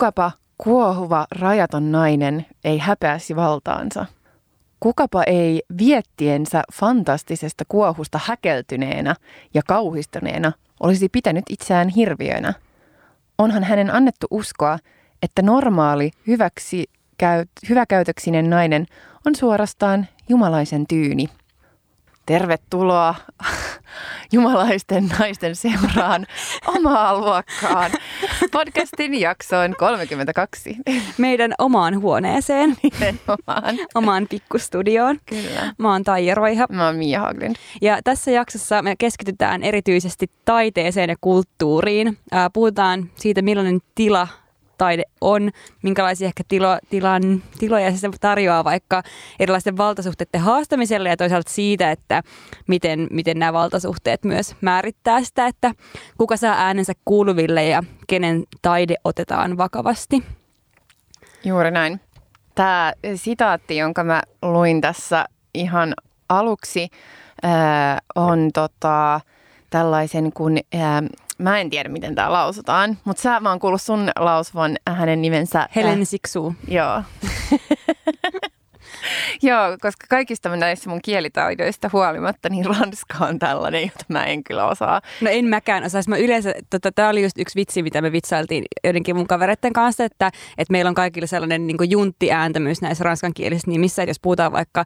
Kukapa kuohuva rajaton nainen ei häpeäisi valtaansa? Kukapa ei viettiensä fantastisesta kuohusta häkeltyneenä ja kauhistuneena olisi pitänyt itseään hirviönä? Onhan hänen annettu uskoa, että normaali, hyväksi, käy, hyväkäytöksinen nainen on suorastaan jumalaisen tyyni. Tervetuloa jumalaisten naisten seuraan omaa luokkaan podcastin jaksoon 32. Meidän omaan huoneeseen. Nimenomaan. omaan pikkustudioon. Kyllä. Mä oon Taija Roiha. Mä oon Mia Haglund. Ja tässä jaksossa me keskitytään erityisesti taiteeseen ja kulttuuriin. puhutaan siitä, millainen tila taide on, minkälaisia ehkä tilo, tilan, tiloja se tarjoaa vaikka erilaisten valtasuhteiden haastamiselle ja toisaalta siitä, että miten, miten nämä valtasuhteet myös määrittää sitä, että kuka saa äänensä kuuluville ja kenen taide otetaan vakavasti. Juuri näin. Tämä sitaatti, jonka mä luin tässä ihan aluksi, on tota, tällaisen kuin Mä en tiedä, miten tämä lausutaan, mutta sä vaan kuullut sun lausuvan hänen nimensä. Helen äh, Siksu. Joo. Joo, koska kaikista näissä mun kielitaidoista huolimatta, niin ranska on tällainen, jota mä en kyllä osaa. No en mäkään osaa. Mä yleensä, tota, tämä oli just yksi vitsi, mitä me vitsailtiin joidenkin mun kavereiden kanssa, että, että meillä on kaikilla sellainen niin junttiääntämys näissä ranskankielisissä nimissä, että jos puhutaan vaikka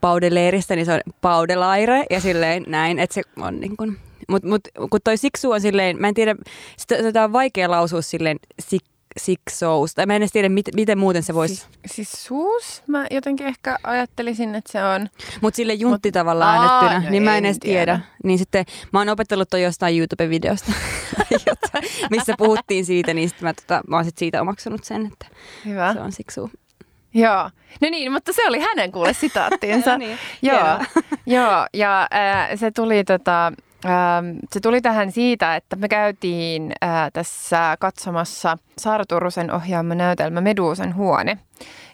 Paudeleeristä, niin se on Paudelaire ja silleen näin, että se on niin kuin mutta mut, kun toi siksu on silleen, mä en tiedä, sitä, sitä on vaikea lausua silleen sik, siksous. Tai mä en edes tiedä, mit, miten muuten se voisi... Siis, siis suus? Mä jotenkin ehkä ajattelisin, että se on... Mutta sille juntti Mut, tavallaan äänettynä, no niin mä en edes tiedä. tiedä. Niin sitten mä oon opetellut toi jostain YouTube-videosta, missä puhuttiin siitä, niin sitten mä, tota, mä oon sit siitä omaksunut sen, että Hyvä. se on siksu. Joo, no niin, mutta se oli hänen kuule sitaattiinsa. no niin, joo, joo, ja äh, se tuli tota, se tuli tähän siitä, että me käytiin äh, tässä katsomassa Saara Turusen ohjaama näytelmä Meduusan huone.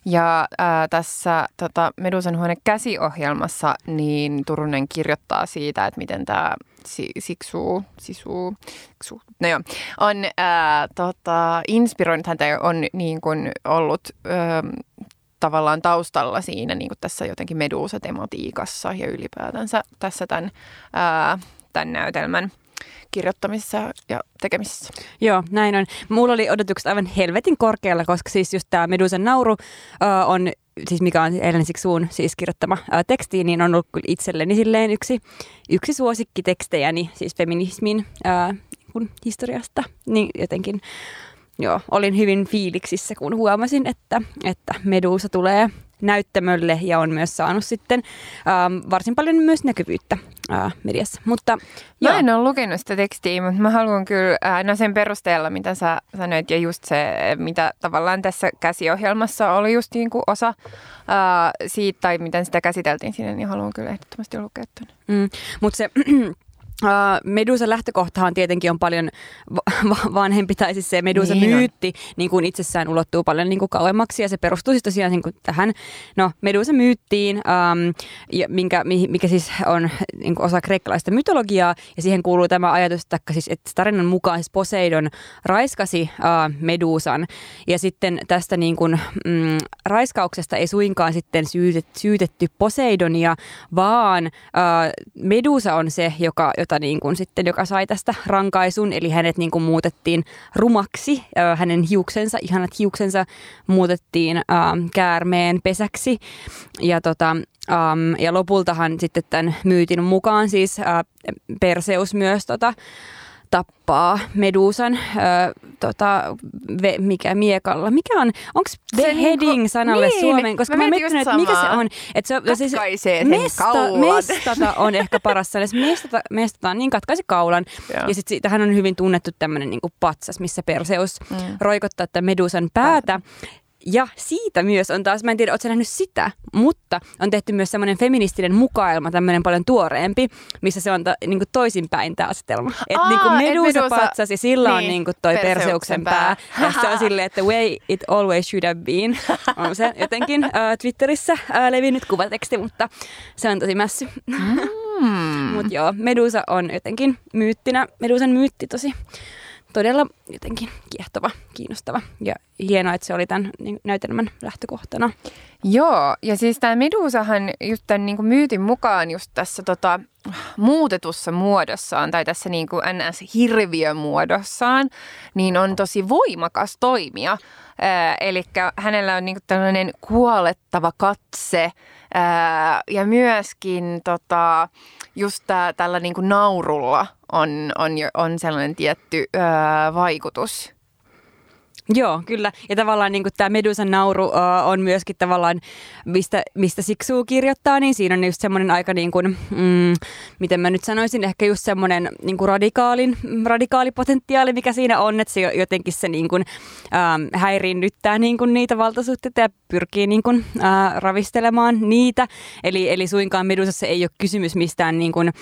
Ja äh, tässä tota, Meduusan huone käsiohjelmassa niin Turunen kirjoittaa siitä, että miten tämä si- siksuu, sisuu, siksuu, no joo, on äh, tota, inspiroinut häntä on niin kuin ollut äh, tavallaan taustalla siinä niin kuin tässä jotenkin Medusa-tematiikassa ja ylipäätänsä tässä tämän ää, tämän näytelmän kirjoittamisessa ja tekemisessä. Joo, näin on. Mulla oli odotukset aivan helvetin korkealla, koska siis just tämä Medusan nauru uh, on, siis mikä on Ellen Siksuun siis kirjoittama uh, teksti, niin on ollut itselleni silleen yksi, yksi suosikkitekstejäni, siis feminismin uh, kun historiasta, niin jotenkin joo, olin hyvin fiiliksissä, kun huomasin, että, että Medusa tulee näyttämölle ja on myös saanut sitten ähm, varsin paljon myös näkyvyyttä äh, mediassa. Mutta, joo. Mä en ole lukenut sitä tekstiä, mutta mä haluan kyllä, äh, no sen perusteella, mitä sä sanoit ja just se, mitä tavallaan tässä käsiohjelmassa oli just niin kuin osa äh, siitä tai miten sitä käsiteltiin siinä, niin haluan kyllä ehdottomasti lukea Mm, mutta se Medusan lähtökohtahan tietenkin on paljon va- vanhempi, tai siis se Medusan niin myytti niin kuin itsessään ulottuu paljon niin kuin kauemmaksi, ja se perustuu siis tosiaan niin kuin tähän no, Medusa myyttiin, um, ja minkä, mikä siis on niin kuin osa kreikkalaista mytologiaa, ja siihen kuuluu tämä ajatus, että, siis, että tarinan mukaan siis Poseidon raiskasi uh, Medusan, ja sitten tästä niin kuin, mm, raiskauksesta ei suinkaan sitten syytet, syytetty Poseidonia, vaan uh, Medusa on se, joka jota niin kuin sitten, joka sai tästä rankaisun, eli hänet niin kuin muutettiin rumaksi, hänen hiuksensa, ihanat hiuksensa muutettiin äh, käärmeen pesäksi. Ja tota, Um, ja lopultahan sitten tämän myytin mukaan siis uh, Perseus myös tota, tappaa Medusan ö, tota, ve, mikä miekalla. Mikä on, onko beheading niinku, sanalle niin, suomen? Koska mä, mä miettinyt, että mikä se on. Että se, siis, sen mesta, Mestata on ehkä paras sana. Mestata, mestataan niin katkaisi kaulan. Joo. Ja sitten tähän on hyvin tunnettu tämmöinen niin patsas, missä Perseus mm. roikottaa tätä Medusan päätä. Päätä. Ja siitä myös on taas, mä en tiedä, ootko nähnyt sitä, mutta on tehty myös semmoinen feministinen mukailma, tämmöinen paljon tuoreempi, missä se on ta, niin kuin toisinpäin tämä asetelma. Että niin Medusa, Medusa patsas ja sillä niin, on niin kuin toi perseuksen, perseuksen pää. pää. Ja se on silleen, että way it always should have been. On se jotenkin uh, Twitterissä uh, levinnyt kuvateksti, mutta se on tosi mässy. Mm. mutta joo, Medusa on jotenkin myyttinä, Medusan myytti tosi todella jotenkin kiehtova, kiinnostava ja hienoa, että se oli tämän näytelmän lähtökohtana. Joo, ja siis tämä Medusahan just tämän niin kuin myytin mukaan just tässä tota, muutetussa muodossaan tai tässä niin kuin NS-hirviömuodossaan, niin on tosi voimakas toimija. Eli hänellä on niin kuin tällainen kuolettava katse ja myöskin tota, just tää, tällä niin kuin naurulla on, on, on sellainen tietty ää, vaikutus Joo, kyllä. Ja tavallaan niin tämä Medusan nauru uh, on myöskin tavallaan, mistä, mistä Siksu kirjoittaa, niin siinä on just semmoinen aika niin kuin, mm, miten mä nyt sanoisin, ehkä just semmoinen niin kuin radikaalin, radikaalipotentiaali, mikä siinä on, että se jotenkin se niin kuin, uh, häiriinnyttää niin kuin niitä valtasuhteita ja pyrkii niin kuin, uh, ravistelemaan niitä. Eli, eli suinkaan Medusassa ei ole kysymys mistään niin kuin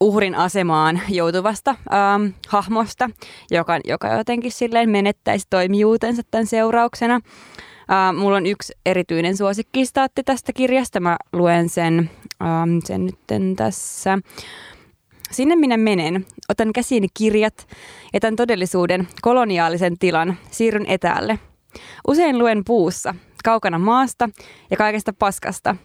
uhrin asemaan joutuvasta ähm, hahmosta, joka, joka jotenkin silleen menettäisi toimijuutensa tämän seurauksena. Äh, mulla on yksi erityinen suosikkistaatti tästä kirjasta. Mä luen sen, ähm, sen nyt tässä. Sinne minä menen, otan käsiini kirjat, etän todellisuuden, koloniaalisen tilan, siirryn etäälle. Usein luen puussa, kaukana maasta ja kaikesta paskasta.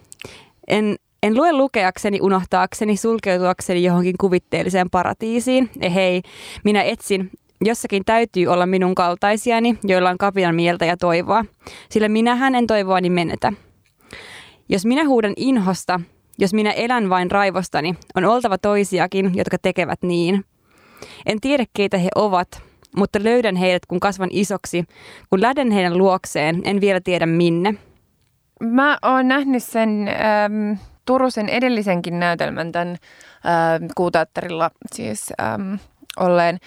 En en lue lukeakseni, unohtaakseni, sulkeutuakseni johonkin kuvitteelliseen paratiisiin. Eh hei, minä etsin. Jossakin täytyy olla minun kaltaisiani, joilla on kapinan mieltä ja toivoa. Sillä minähän en toivoani menetä. Jos minä huudan inhosta, jos minä elän vain raivostani, on oltava toisiakin, jotka tekevät niin. En tiedä, keitä he ovat, mutta löydän heidät, kun kasvan isoksi. Kun lähden heidän luokseen, en vielä tiedä minne. Mä oon nähnyt sen ähm, Turusen edellisenkin näytelmän tämän äh, kuuteatterilla siis ähm, olleen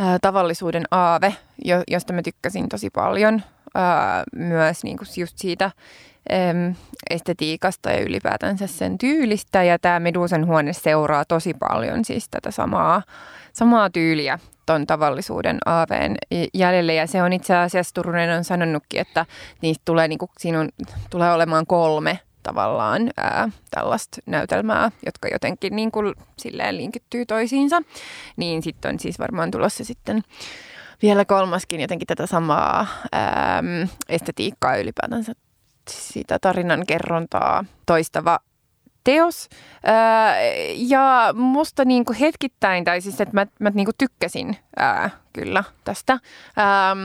äh, tavallisuuden aave, jo, josta mä tykkäsin tosi paljon. Äh, myös niin kuin just siitä ähm, estetiikasta ja ylipäätänsä sen tyylistä. Ja tämä Medusan huone seuraa tosi paljon siis tätä samaa, samaa tyyliä ton tavallisuuden aaveen jäljelle. Ja se on itse asiassa, Turunen on sanonutkin, että niistä tulee, niin kuin, siinä on, tulee olemaan kolme tavallaan ää, tällaista näytelmää, jotka jotenkin niin kuin, silleen linkittyy toisiinsa, niin sitten on siis varmaan tulossa sitten vielä kolmaskin jotenkin tätä samaa ää, estetiikkaa ylipäätänsä sitä tarinan kerrontaa toistava teos. Ää, ja musta niin kuin hetkittäin, tai siis että mä, mä niin kuin tykkäsin ää, kyllä tästä. Ää,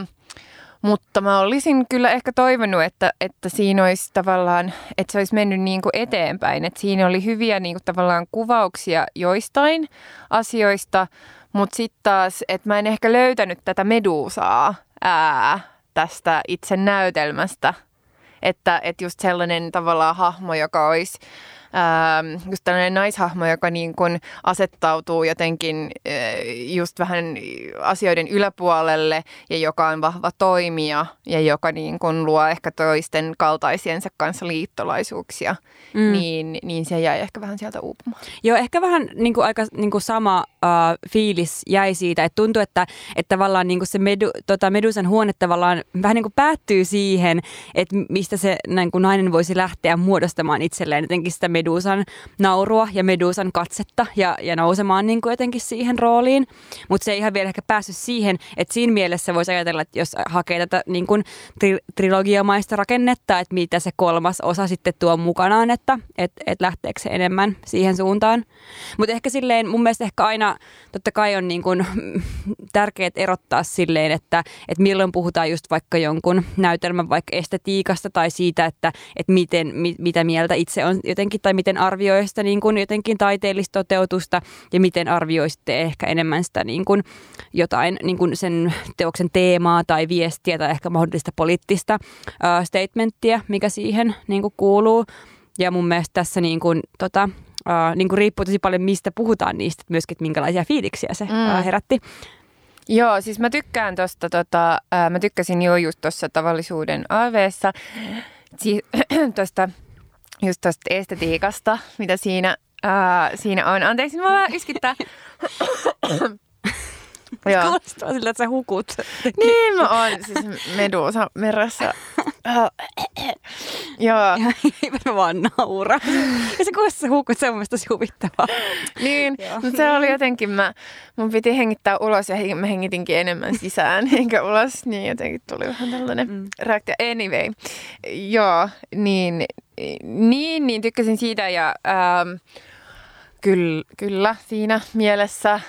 mutta mä olisin kyllä ehkä toivonut, että, että siinä olisi tavallaan, että se olisi mennyt niin kuin eteenpäin. Että siinä oli hyviä niin kuin tavallaan kuvauksia joistain asioista, mutta sitten taas, että mä en ehkä löytänyt tätä medusaa ää, tästä itse näytelmästä. Että, että just sellainen tavallaan hahmo, joka olisi ähm, just tällainen naishahmo, joka niin kuin asettautuu jotenkin äh, just vähän asioiden yläpuolelle ja joka on vahva toimija ja joka niin kuin luo ehkä toisten kaltaisiensa kanssa liittolaisuuksia, mm. niin, niin se jäi ehkä vähän sieltä uupumaan. Joo, ehkä vähän niin kuin aika niin kuin sama uh, fiilis jäi siitä, että tuntuu, että, että tavallaan niin kuin se medu, tota Medusan huone tavallaan vähän niin kuin päättyy siihen, että mistä se niin kuin nainen voisi lähteä muodostamaan itselleen jotenkin sitä Medusan naurua ja Medusan katsetta ja, ja nousemaan niin kuin jotenkin siihen rooliin. Mutta se ei ihan vielä ehkä päässyt siihen, että siinä mielessä voisi ajatella, että jos hakee tätä niin kuin tri- trilogiamaista rakennetta, että mitä se kolmas osa sitten tuo mukanaan, että et, et lähteekö se enemmän siihen suuntaan. Mutta ehkä silleen, mun mielestä ehkä aina totta kai on niin kuin tärkeää erottaa silleen, että, että milloin puhutaan just vaikka jonkun näytelmän vaikka estetiikasta tai siitä, että, että miten, mit, mitä mieltä itse on jotenkin tai miten arvioi sitä niin kuin jotenkin taiteellista toteutusta ja miten arvioisitte ehkä enemmän sitä niin kuin jotain niin kuin sen teoksen teemaa tai viestiä tai ehkä mahdollista poliittista uh, statementtia, mikä siihen niin kuin kuuluu. Ja mun mielestä tässä niin kuin, tota, uh, niin kuin riippuu tosi paljon, mistä puhutaan niistä, että myöskin, että minkälaisia fiiliksiä se mm. uh, herätti. Joo, siis mä tykkään tosta, tota, uh, mä tykkäsin jo just tuossa tavallisuuden AVssa, si- tosta, just tuosta estetiikasta, mitä siinä, uh, siinä on. Anteeksi, mä vähän yskittää. Joo. Kuulostaa sillä, että sä hukut. Niin mä oon siis medusa meressä Joo. Mä vaan naura. Ja se kuulosti se huukut, se on mielestäni tosi huvittavaa. Niin, mutta se oli jotenkin, mä, mun piti hengittää ulos ja mä hengitinkin enemmän sisään enkä ulos, niin jotenkin tuli vähän tällainen mm. reaktio. Anyway, joo, niin, niin, niin tykkäsin siitä ja ähm, kyllä, kyllä siinä mielessä, äh,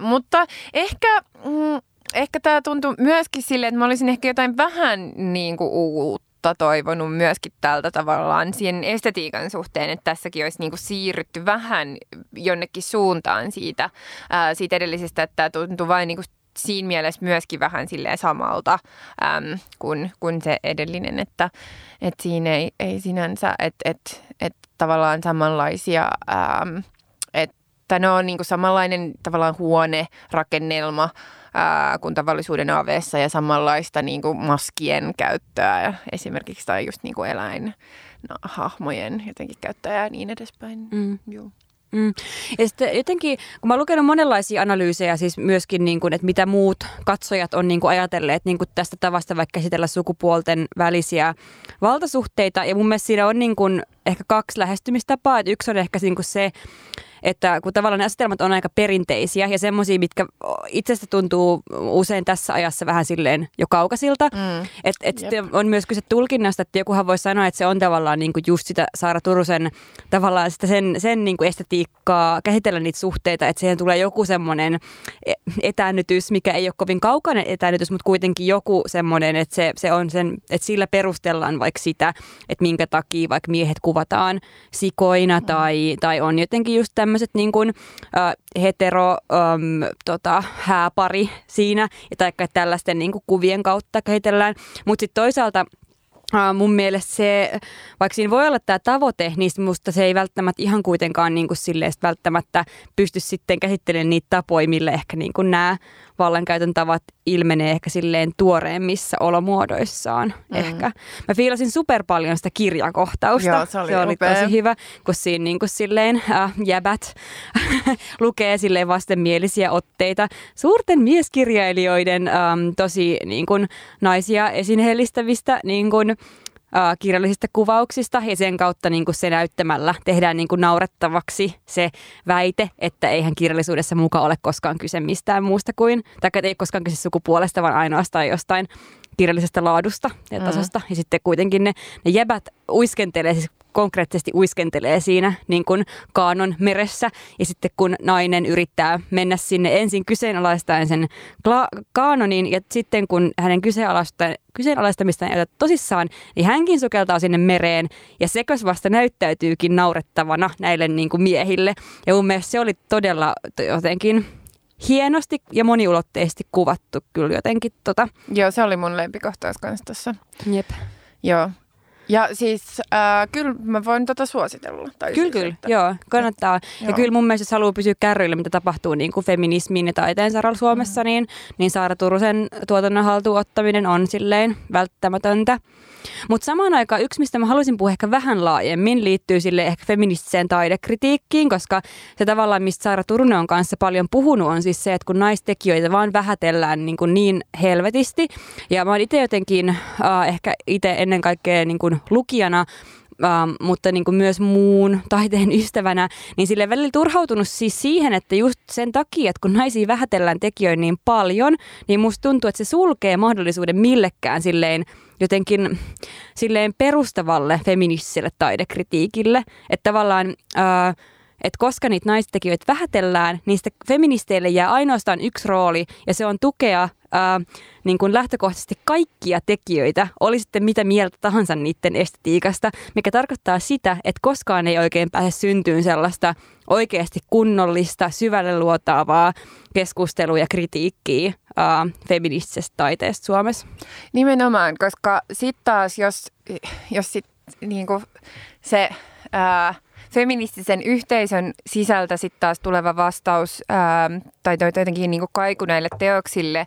mutta ehkä... Mm, ehkä tämä tuntui myöskin silleen, että mä olisin ehkä jotain vähän niin kuin uutta toivonut myöskin tältä tavallaan siihen estetiikan suhteen, että tässäkin olisi niin kuin siirrytty vähän jonnekin suuntaan siitä, ää, siitä edellisestä, että tämä tuntui vain niin kuin siinä mielessä myöskin vähän silleen samalta äm, kuin, kuin se edellinen, että, että siinä ei, ei sinänsä, että, että, että tavallaan samanlaisia, äm, että ne on niin kuin samanlainen tavallaan huone, rakennelma, ää, kuin tavallisuuden aveessa ja samanlaista niin kuin maskien käyttöä ja esimerkiksi tai just niin kuin eläin no, hahmojen jotenkin käyttöä ja niin edespäin. Mm. Joo. Mm. Ja sitten jotenkin, kun mä oon lukenut monenlaisia analyysejä, siis myöskin, niin kuin, että mitä muut katsojat on niin kuin ajatelleet niin kuin tästä tavasta vaikka käsitellä sukupuolten välisiä valtasuhteita. Ja mun mielestä siinä on niin kuin ehkä kaksi lähestymistapaa. Että yksi on ehkä niin kuin se, että kun tavallaan ne asetelmat on aika perinteisiä ja semmoisia, mitkä itsestä tuntuu usein tässä ajassa vähän silleen jo kaukaisilta. Mm. Että et sitten on myös kyse tulkinnasta, että jokuhan voi sanoa, että se on tavallaan niinku just sitä Saara Turusen tavallaan sitä sen, sen niinku estetiikkaa, käsitellä niitä suhteita, että siihen tulee joku semmoinen e, etäännytys, mikä ei ole kovin kaukainen etäännytys, mutta kuitenkin joku semmoinen, että se, se on sen, että sillä perustellaan vaikka sitä, että minkä takia vaikka miehet kuvataan sikoina mm. tai, tai on jotenkin just tämmöinen tämmöiset niin kuin, äh, hetero ähm, tota, hääpari siinä, taikka tällaisten niin kuin kuvien kautta kehitellään. Mutta sitten toisaalta Uh, mun mielestä se, vaikka siinä voi olla tämä tavoite, niin musta se ei välttämättä ihan kuitenkaan niin kuin silleen, välttämättä pysty sitten käsittelemään niitä tapoja, millä ehkä niin kuin nämä vallankäytön tavat ilmenee ehkä silleen tuoreemmissa olomuodoissaan mm. ehkä. Mä fiilasin super paljon sitä kirjakohtausta. Joo, se oli, se oli tosi hyvä, kun siinä niin kuin silleen äh, jäbät lukee silleen vastenmielisiä otteita suurten mieskirjailijoiden ähm, tosi niin kuin, naisia esineellistävistä niin kuin, äh, kirjallisista kuvauksista ja sen kautta niin kuin se näyttämällä tehdään niin kuin naurettavaksi se väite, että eihän kirjallisuudessa mukaan ole koskaan kyse mistään muusta kuin, tai ei koskaan kyse sukupuolesta, vaan ainoastaan jostain kirjallisesta laadusta ja tasosta. Mm. Ja sitten kuitenkin ne, ne jäbät uiskentelee, siis konkreettisesti uiskentelee siinä niin kuin kaanon meressä. Ja sitten kun nainen yrittää mennä sinne ensin kyseenalaistaen sen kla- kaanonin ja sitten kun hänen kyseenalaistamistaan ei tosissaan, niin hänkin sukeltaa sinne mereen ja sekös vasta näyttäytyykin naurettavana näille niin kuin miehille. Ja mun mielestä se oli todella jotenkin hienosti ja moniulotteisesti kuvattu kyllä jotenkin. Tota. Joo, se oli mun lempikohtaus kanssa tässä. Jep. Joo, ja siis äh, kyllä mä voin tota suositella. Tai kyllä, siis, kyllä. Että... Joo, kannattaa. Ja joo. kyllä mun mielestä, jos haluaa pysyä kärryillä, mitä tapahtuu niin kuin feminismin ja taiteen saralla Suomessa, mm. niin, niin Saara Turusen tuotannon haltuun ottaminen on silleen välttämätöntä. Mutta samaan aikaan yksi, mistä mä haluaisin puhua ehkä vähän laajemmin, liittyy sille ehkä feministiseen taidekritiikkiin, koska se tavallaan, mistä Saara Turunen on kanssa paljon puhunut, on siis se, että kun naistekijöitä vaan vähätellään niin, kuin niin helvetisti. Ja mä oon itse jotenkin, äh, ehkä itse ennen kaikkea niin kuin lukijana, Ähm, mutta niin kuin myös muun taiteen ystävänä, niin sille välillä turhautunut siis siihen, että just sen takia, että kun naisia vähätellään tekijöitä niin paljon, niin musta tuntuu, että se sulkee mahdollisuuden millekään silleen jotenkin silleen perustavalle feministiselle taidekritiikille. Että tavallaan... Ää, että koska niitä naistekijöitä vähätellään, niistä feministeille jää ainoastaan yksi rooli, ja se on tukea ää, niin kuin lähtökohtaisesti kaikkia tekijöitä, oli sitten mitä mieltä tahansa niiden estetiikasta, mikä tarkoittaa sitä, että koskaan ei oikein pääse syntyyn sellaista oikeasti kunnollista, syvälle luotaavaa keskustelua ja kritiikkiä ää, feministisestä taiteesta Suomessa. Nimenomaan, koska sitten taas, jos, jos sit, niin kuin se... Ää, feministisen yhteisön sisältä sitten taas tuleva vastaus ää, tai jotenkin niin kaiku näille teoksille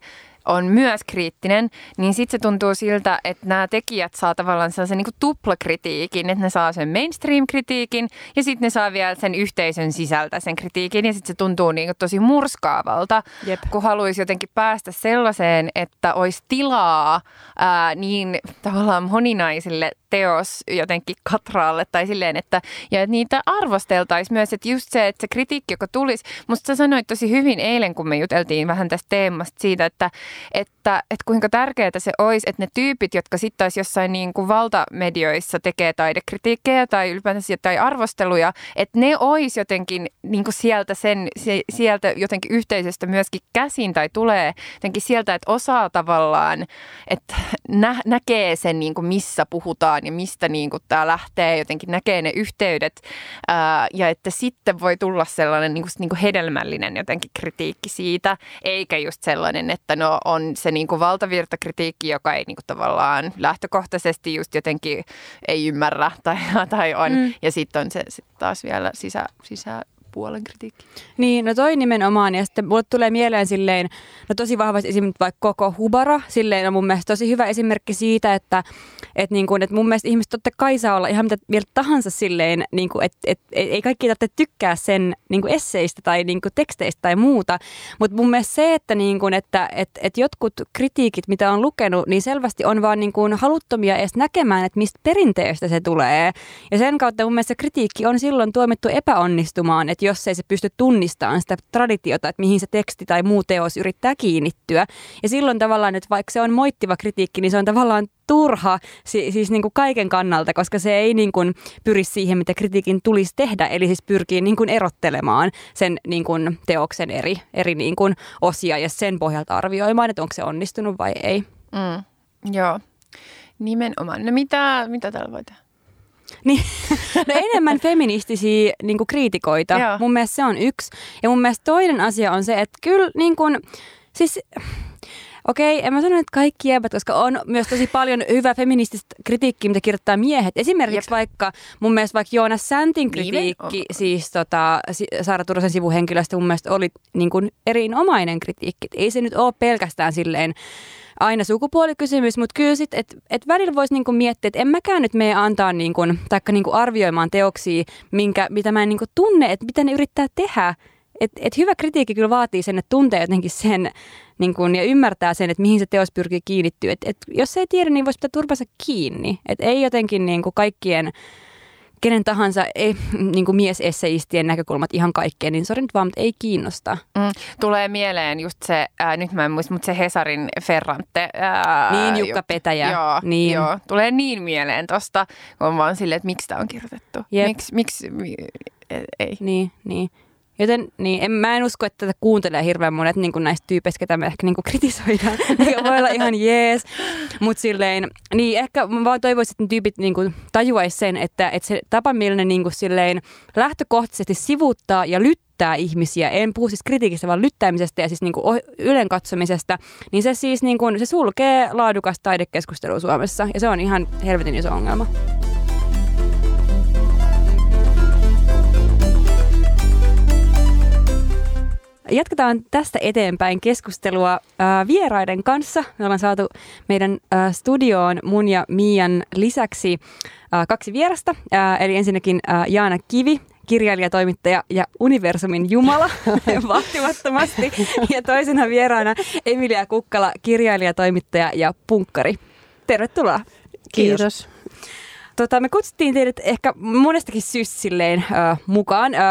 on myös kriittinen, niin sitten se tuntuu siltä, että nämä tekijät saa tavallaan sellaisen niin tuplakritiikin, että ne saa sen mainstream-kritiikin ja sitten ne saa vielä sen yhteisön sisältä sen kritiikin ja sitten se tuntuu niin tosi murskaavalta, Jep. kun haluaisi jotenkin päästä sellaiseen, että olisi tilaa ää, niin tavallaan moninaisille teos jotenkin katraalle tai silleen, että, ja että niitä arvosteltaisiin myös, että just se, että se kritiikki, joka tulisi, musta sä sanoit tosi hyvin eilen, kun me juteltiin vähän tästä teemasta siitä, että, että, että kuinka tärkeää se olisi, että ne tyypit, jotka sitten taas jossain niin kuin valtamedioissa tekee taidekritiikkejä tai ylipäätänsä jotain arvosteluja, että ne olisi jotenkin niin kuin sieltä, sen, sieltä jotenkin yhteisöstä myöskin käsin tai tulee jotenkin sieltä, että osaa tavallaan, että nä, näkee sen, niin kuin missä puhutaan ja mistä niin kuin tämä lähtee, jotenkin näkee ne yhteydet ää, ja että sitten voi tulla sellainen niin kuin, niin kuin hedelmällinen jotenkin kritiikki siitä, eikä just sellainen, että no on se niin kuin valtavirtakritiikki, joka ei niin kuin tavallaan lähtökohtaisesti just jotenkin ei ymmärrä tai, tai on, mm. ja sitten on se sit taas vielä sisä, sisä puolen kritiikki. Niin, no toi nimenomaan. Ja sitten mulle tulee mieleen silleen, no tosi vahvasti esimerkiksi vaikka koko Hubara, silleen on mun mielestä tosi hyvä esimerkki siitä, että et niin kuin, et mun mielestä ihmiset totta kai saa olla ihan mitä mieltä tahansa silleen, niin kuin, että et, et, ei kaikki tarvitse tykkää sen niin kuin esseistä tai niin kuin teksteistä tai muuta. Mutta mun mielestä se, että, niin kuin, että et, et jotkut kritiikit, mitä on lukenut, niin selvästi on vaan niin kuin haluttomia edes näkemään, että mistä perinteestä se tulee. Ja sen kautta mun mielestä kritiikki on silloin tuomittu epäonnistumaan, että jos ei se pysty tunnistamaan sitä traditiota, että mihin se teksti tai muu teos yrittää kiinnittyä. Ja silloin tavallaan, että vaikka se on moittiva kritiikki, niin se on tavallaan turha si- siis niin kuin kaiken kannalta, koska se ei niin kuin pyri siihen, mitä kritiikin tulisi tehdä, eli siis pyrkii niin kuin erottelemaan sen niin kuin teoksen eri, eri niin kuin osia ja sen pohjalta arvioimaan, että onko se onnistunut vai ei. Mm, joo, nimenomaan. No mitä, mitä täällä voi tehdä? Niin, no enemmän feministisiä niin kuin kriitikoita. Joo. Mun mielestä se on yksi. Ja mun mielestä toinen asia on se, että kyllä niin kuin, siis Okei, en mä sano, että kaikki jäbät, koska on myös tosi paljon hyvää feminististä kritiikkiä, mitä kirjoittaa miehet. Esimerkiksi Jep. vaikka mun mielestä vaikka Joonas Säntin kritiikki, niin, siis tota, Saara Turusen sivuhenkilöstä mun mielestä oli niin kuin erinomainen kritiikki. Ei se nyt ole pelkästään silleen aina sukupuolikysymys, mutta kyllä sitten, että et välillä voisi niinku miettiä, että en mäkään nyt mene antaa niinku, taikka niinku arvioimaan teoksia, minkä, mitä mä en niinku tunne, että mitä ne yrittää tehdä. Et, et hyvä kritiikki kyllä vaatii sen, että tuntee jotenkin sen niin kun, ja ymmärtää sen, että mihin se teos pyrkii kiinnittyä. Et, et, jos ei tiedä, niin voisi pitää turpansa kiinni. Et ei jotenkin niin kuin kaikkien kenen tahansa ei, niin kuin miesesseistien näkökulmat ihan kaikkeen, niin sori nyt vaan, mutta ei kiinnosta. Mm, tulee mieleen just se, äh, nyt mä en muista, mutta se Hesarin Ferrante. Äh, niin, Jukka Petäjä. Joo, niin. joo, tulee niin mieleen tosta, kun on vaan silleen, että miksi tämä on kirjoitettu. Yep. Miksi, miksi, ei. Niin, niin. Joten niin, en, mä en usko, että tätä kuuntelee hirveän monet niin kuin näistä tyypeistä, ketä me ehkä niin kuin kritisoidaan. Eikä voi olla ihan jees. Mutta silleen, niin ehkä mä vaan toivoisin, että tyypit niin kuin tajuaisi sen, että, että se tapa, millä ne niin kuin silleen lähtökohtaisesti sivuttaa ja lyttää ihmisiä, en puhu siis kritiikistä, vaan lyttäämisestä ja siis niin kuin ylen katsomisesta, niin se siis niin kuin, se sulkee laadukasta taidekeskustelua Suomessa ja se on ihan helvetin iso ongelma. Jatketaan tästä eteenpäin keskustelua äh, vieraiden kanssa. Me ollaan saatu meidän äh, studioon mun ja Mian lisäksi äh, kaksi vierasta. Äh, eli ensinnäkin äh, Jaana Kivi, kirjailija, toimittaja ja universumin jumala vahtimattomasti. Ja toisena vieraana Emilia Kukkala, kirjailija, toimittaja ja punkkari. Tervetuloa. Kiitos. Kiitos. Tota, me kutsuttiin teidät ehkä monestakin syystä silleen, äh, mukaan. Äh,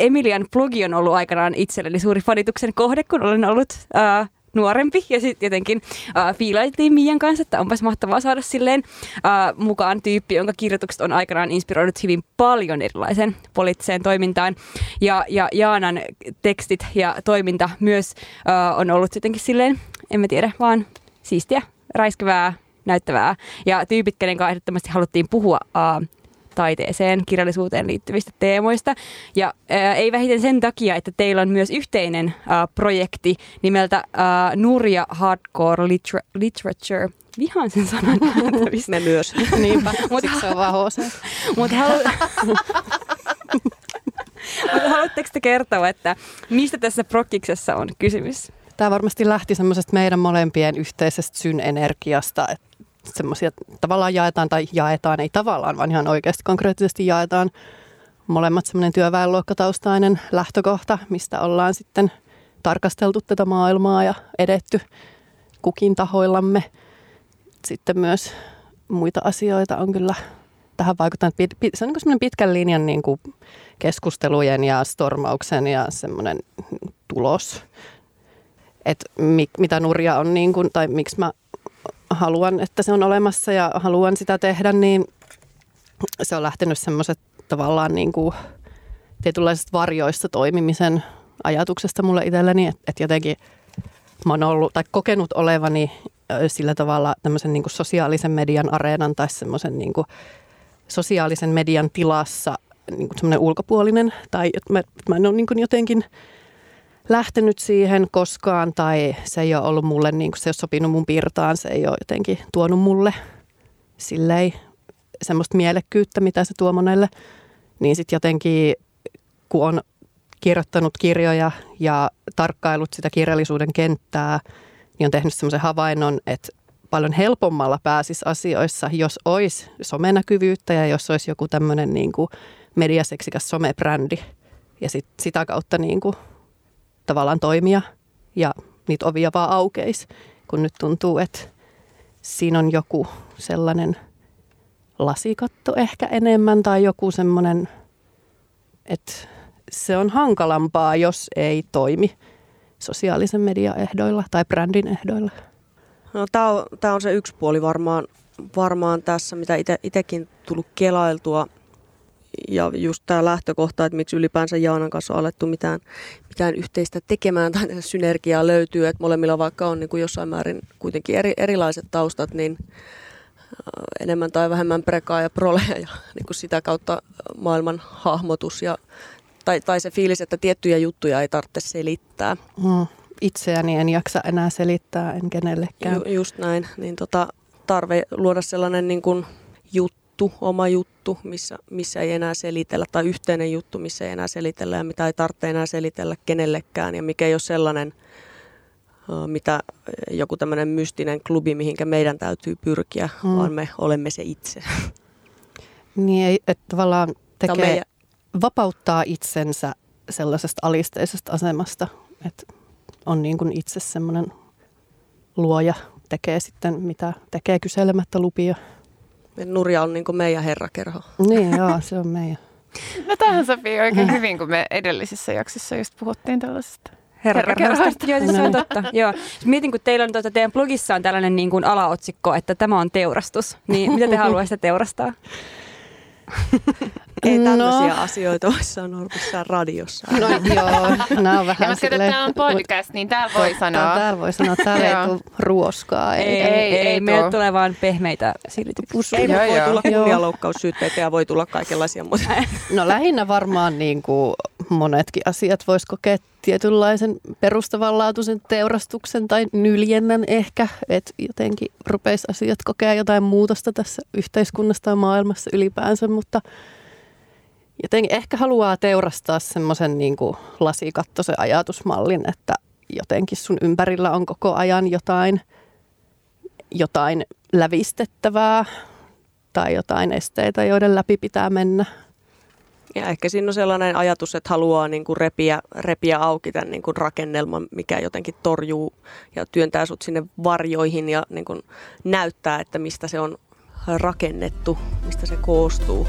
Emilian blogi on ollut aikanaan itselleni suuri fanituksen kohde, kun olen ollut ää, nuorempi ja sitten jotenkin äh, fiilailtiin Mian kanssa, että onpas mahtavaa saada silleen äh, mukaan tyyppi, jonka kirjoitukset on aikanaan inspiroinut hyvin paljon erilaiseen poliittiseen toimintaan. Ja, ja Jaanan tekstit ja toiminta myös äh, on ollut jotenkin silleen, en mä tiedä, vaan siistiä, räiskyvää, näyttävää. Ja tyypit, kenen kanssa ehdottomasti haluttiin puhua äh, taiteeseen, kirjallisuuteen liittyvistä teemoista. Ja ää, ei vähiten sen takia, että teillä on myös yhteinen ää, projekti nimeltä ää, Nurja Hardcore Liter- Literature. Vihaan sen sanan Me myös. Niinpä. Mut, Siksi se on vaan Mutta halu... Mutta haluatteko te kertoa, että mistä tässä prokiksessa on kysymys? tämä varmasti lähti semmoisesta meidän molempien yhteisestä synenergiasta, että semmoisia tavallaan jaetaan tai jaetaan, ei tavallaan, vaan ihan oikeasti konkreettisesti jaetaan molemmat semmoinen työväenluokkataustainen lähtökohta, mistä ollaan sitten tarkasteltu tätä maailmaa ja edetty kukin tahoillamme. Sitten myös muita asioita on kyllä tähän vaikuttanut. Se on niin semmoinen pitkän linjan niin kuin keskustelujen ja stormauksen ja semmoinen tulos. Että mit, mitä nurja on niin kuin, tai miksi mä haluan, että se on olemassa ja haluan sitä tehdä, niin se on lähtenyt semmoiset tavallaan niin kuin tietynlaisista varjoista toimimisen ajatuksesta mulle itselleni, että, että jotenkin mä oon ollut tai kokenut olevani sillä tavalla tämmöisen niin kuin sosiaalisen median areenan tai semmoisen niin kuin sosiaalisen median tilassa niin kuin semmoinen ulkopuolinen tai että mä, mä en ole niin kuin jotenkin lähtenyt siihen koskaan tai se ei ole ollut mulle, niin kuin se ei ole sopinut mun pirtaan, se ei ole jotenkin tuonut mulle silleen semmoista mielekkyyttä, mitä se tuo monelle. Niin sitten jotenkin, kun on kirjoittanut kirjoja ja tarkkailut sitä kirjallisuuden kenttää, niin on tehnyt semmoisen havainnon, että paljon helpommalla pääsisi asioissa, jos olisi somenäkyvyyttä ja jos olisi joku tämmöinen niin kuin mediaseksikäs somebrändi ja sit sitä kautta niin kuin tavallaan toimia ja niitä ovia vaan aukeisi, kun nyt tuntuu, että siinä on joku sellainen lasikatto ehkä enemmän tai joku semmoinen, että se on hankalampaa, jos ei toimi sosiaalisen median ehdoilla tai brändin ehdoilla. No, tämä on, on se yksi puoli varmaan, varmaan tässä, mitä itsekin tullut kelailtua. Ja just tämä lähtökohta, että miksi ylipäänsä Jaanan kanssa on alettu mitään, mitään yhteistä tekemään tai synergiaa löytyy, että molemmilla vaikka on niin kuin jossain määrin kuitenkin eri, erilaiset taustat, niin enemmän tai vähemmän prekaa ja proleja ja niin kuin sitä kautta maailman hahmotus ja tai, tai se fiilis, että tiettyjä juttuja ei tarvitse selittää. Mm itseäni en jaksa enää selittää, en kenellekään. Ju, just näin, niin tota, tarve luoda sellainen niin kuin juttu, oma juttu, missä, missä ei enää selitellä, tai yhteinen juttu, missä ei enää selitellä ja mitä ei tarvitse enää selitellä kenellekään, ja mikä ei ole sellainen, mitä joku tämmöinen mystinen klubi, mihinkä meidän täytyy pyrkiä, mm. vaan me olemme se itse. Niin, että tavallaan tekee, meidän... vapauttaa itsensä sellaisesta alisteisesta asemasta, että on niin kuin itse semmoinen luoja, tekee sitten mitä tekee kyselemättä lupia. Nurja on niin kuin meidän herrakerho. Niin, joo, se on meidän. No tähän sopii oikein hyvin, kun me edellisissä jaksossa just puhuttiin tällaisesta herrakerhoista. Joo, se on totta. Joo. Mietin, kun teillä on tuota, teidän blogissa on tällainen niin kuin alaotsikko, että tämä on teurastus. Niin mitä te haluaisitte teurastaa? Ei tämmöisiä no. asioita voi sanoa missään radiossa. No joo, nämä on vähän ja silleen... tämä on podcast, niin täällä voi sanoa. Täällä voi sanoa, täällä ei tule ruoskaa. Ei, ei, ei, ei, ei meille tulee vaan pehmeitä silityksiä. Ei, joo, voi joo. tulla kunnianloukkaussyytteitä ja voi tulla kaikenlaisia muuta. No lähinnä varmaan niin kuin monetkin asiat vois kokea tietynlaisen perustavanlaatuisen teurastuksen tai nyljennän ehkä, että jotenkin rupeisi asiat kokea jotain muutosta tässä yhteiskunnassa ja maailmassa ylipäänsä, mutta jotenkin ehkä haluaa teurastaa semmoisen niin lasikattoisen ajatusmallin, että jotenkin sun ympärillä on koko ajan jotain, jotain lävistettävää tai jotain esteitä, joiden läpi pitää mennä. Ja ehkä siinä on sellainen ajatus, että haluaa niin kuin repiä, repiä auki tämän niin kuin rakennelman, mikä jotenkin torjuu ja työntää sut sinne varjoihin ja niin kuin näyttää, että mistä se on rakennettu, mistä se koostuu.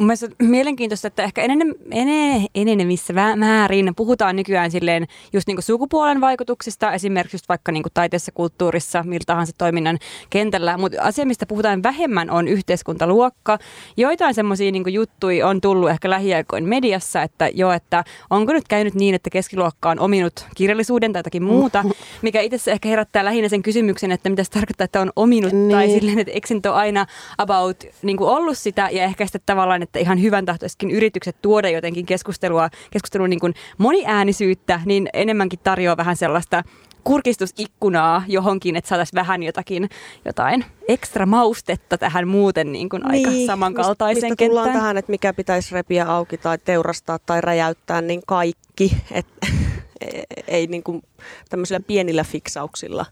Mun mielestä on mielenkiintoista, että ehkä enene, enene, enenevissä määrin puhutaan nykyään silleen just niin sukupuolen vaikutuksista, esimerkiksi just vaikka niin taiteessa, kulttuurissa, miltä tahansa toiminnan kentällä, mutta asia, mistä puhutaan vähemmän, on yhteiskuntaluokka. Joitain semmoisia niin juttuja on tullut ehkä lähiaikoin mediassa, että jo, että onko nyt käynyt niin, että keskiluokka on ominut kirjallisuuden tai jotakin muuta, mikä itse ehkä herättää lähinnä sen kysymyksen, että mitä se tarkoittaa, että on ominut, niin. tai silleen, että eikö aina about niin ollut sitä, ja ehkä sitten tavallaan, että ihan hyvän tahtoiskin yritykset tuoda jotenkin keskustelua, keskustelua niin kuin moniäänisyyttä, niin enemmänkin tarjoaa vähän sellaista kurkistusikkunaa johonkin, että saataisiin vähän jotakin, jotain ekstra maustetta tähän muuten niin kuin niin, aika samankaltaisen mistä, mistä tullaan tähän, että mikä pitäisi repiä auki tai teurastaa tai räjäyttää, niin kaikki. Et, ei niin kuin tämmöisillä pienillä fiksauksilla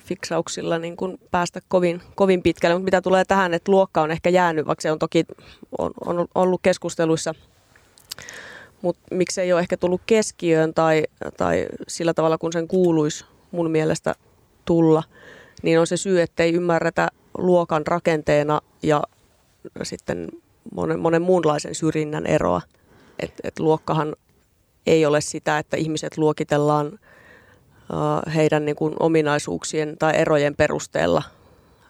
fiksauksilla niin kuin päästä kovin, kovin pitkälle. Mutta mitä tulee tähän, että luokka on ehkä jäänyt, vaikka se on toki on, on ollut keskusteluissa mutta miksi ei ole ehkä tullut keskiöön tai, tai sillä tavalla, kun sen kuuluisi mun mielestä tulla, niin on se syy, että ei ymmärretä luokan rakenteena ja sitten monen, monen muunlaisen syrjinnän eroa. Et, et luokkahan ei ole sitä, että ihmiset luokitellaan heidän niin kuin ominaisuuksien tai erojen perusteella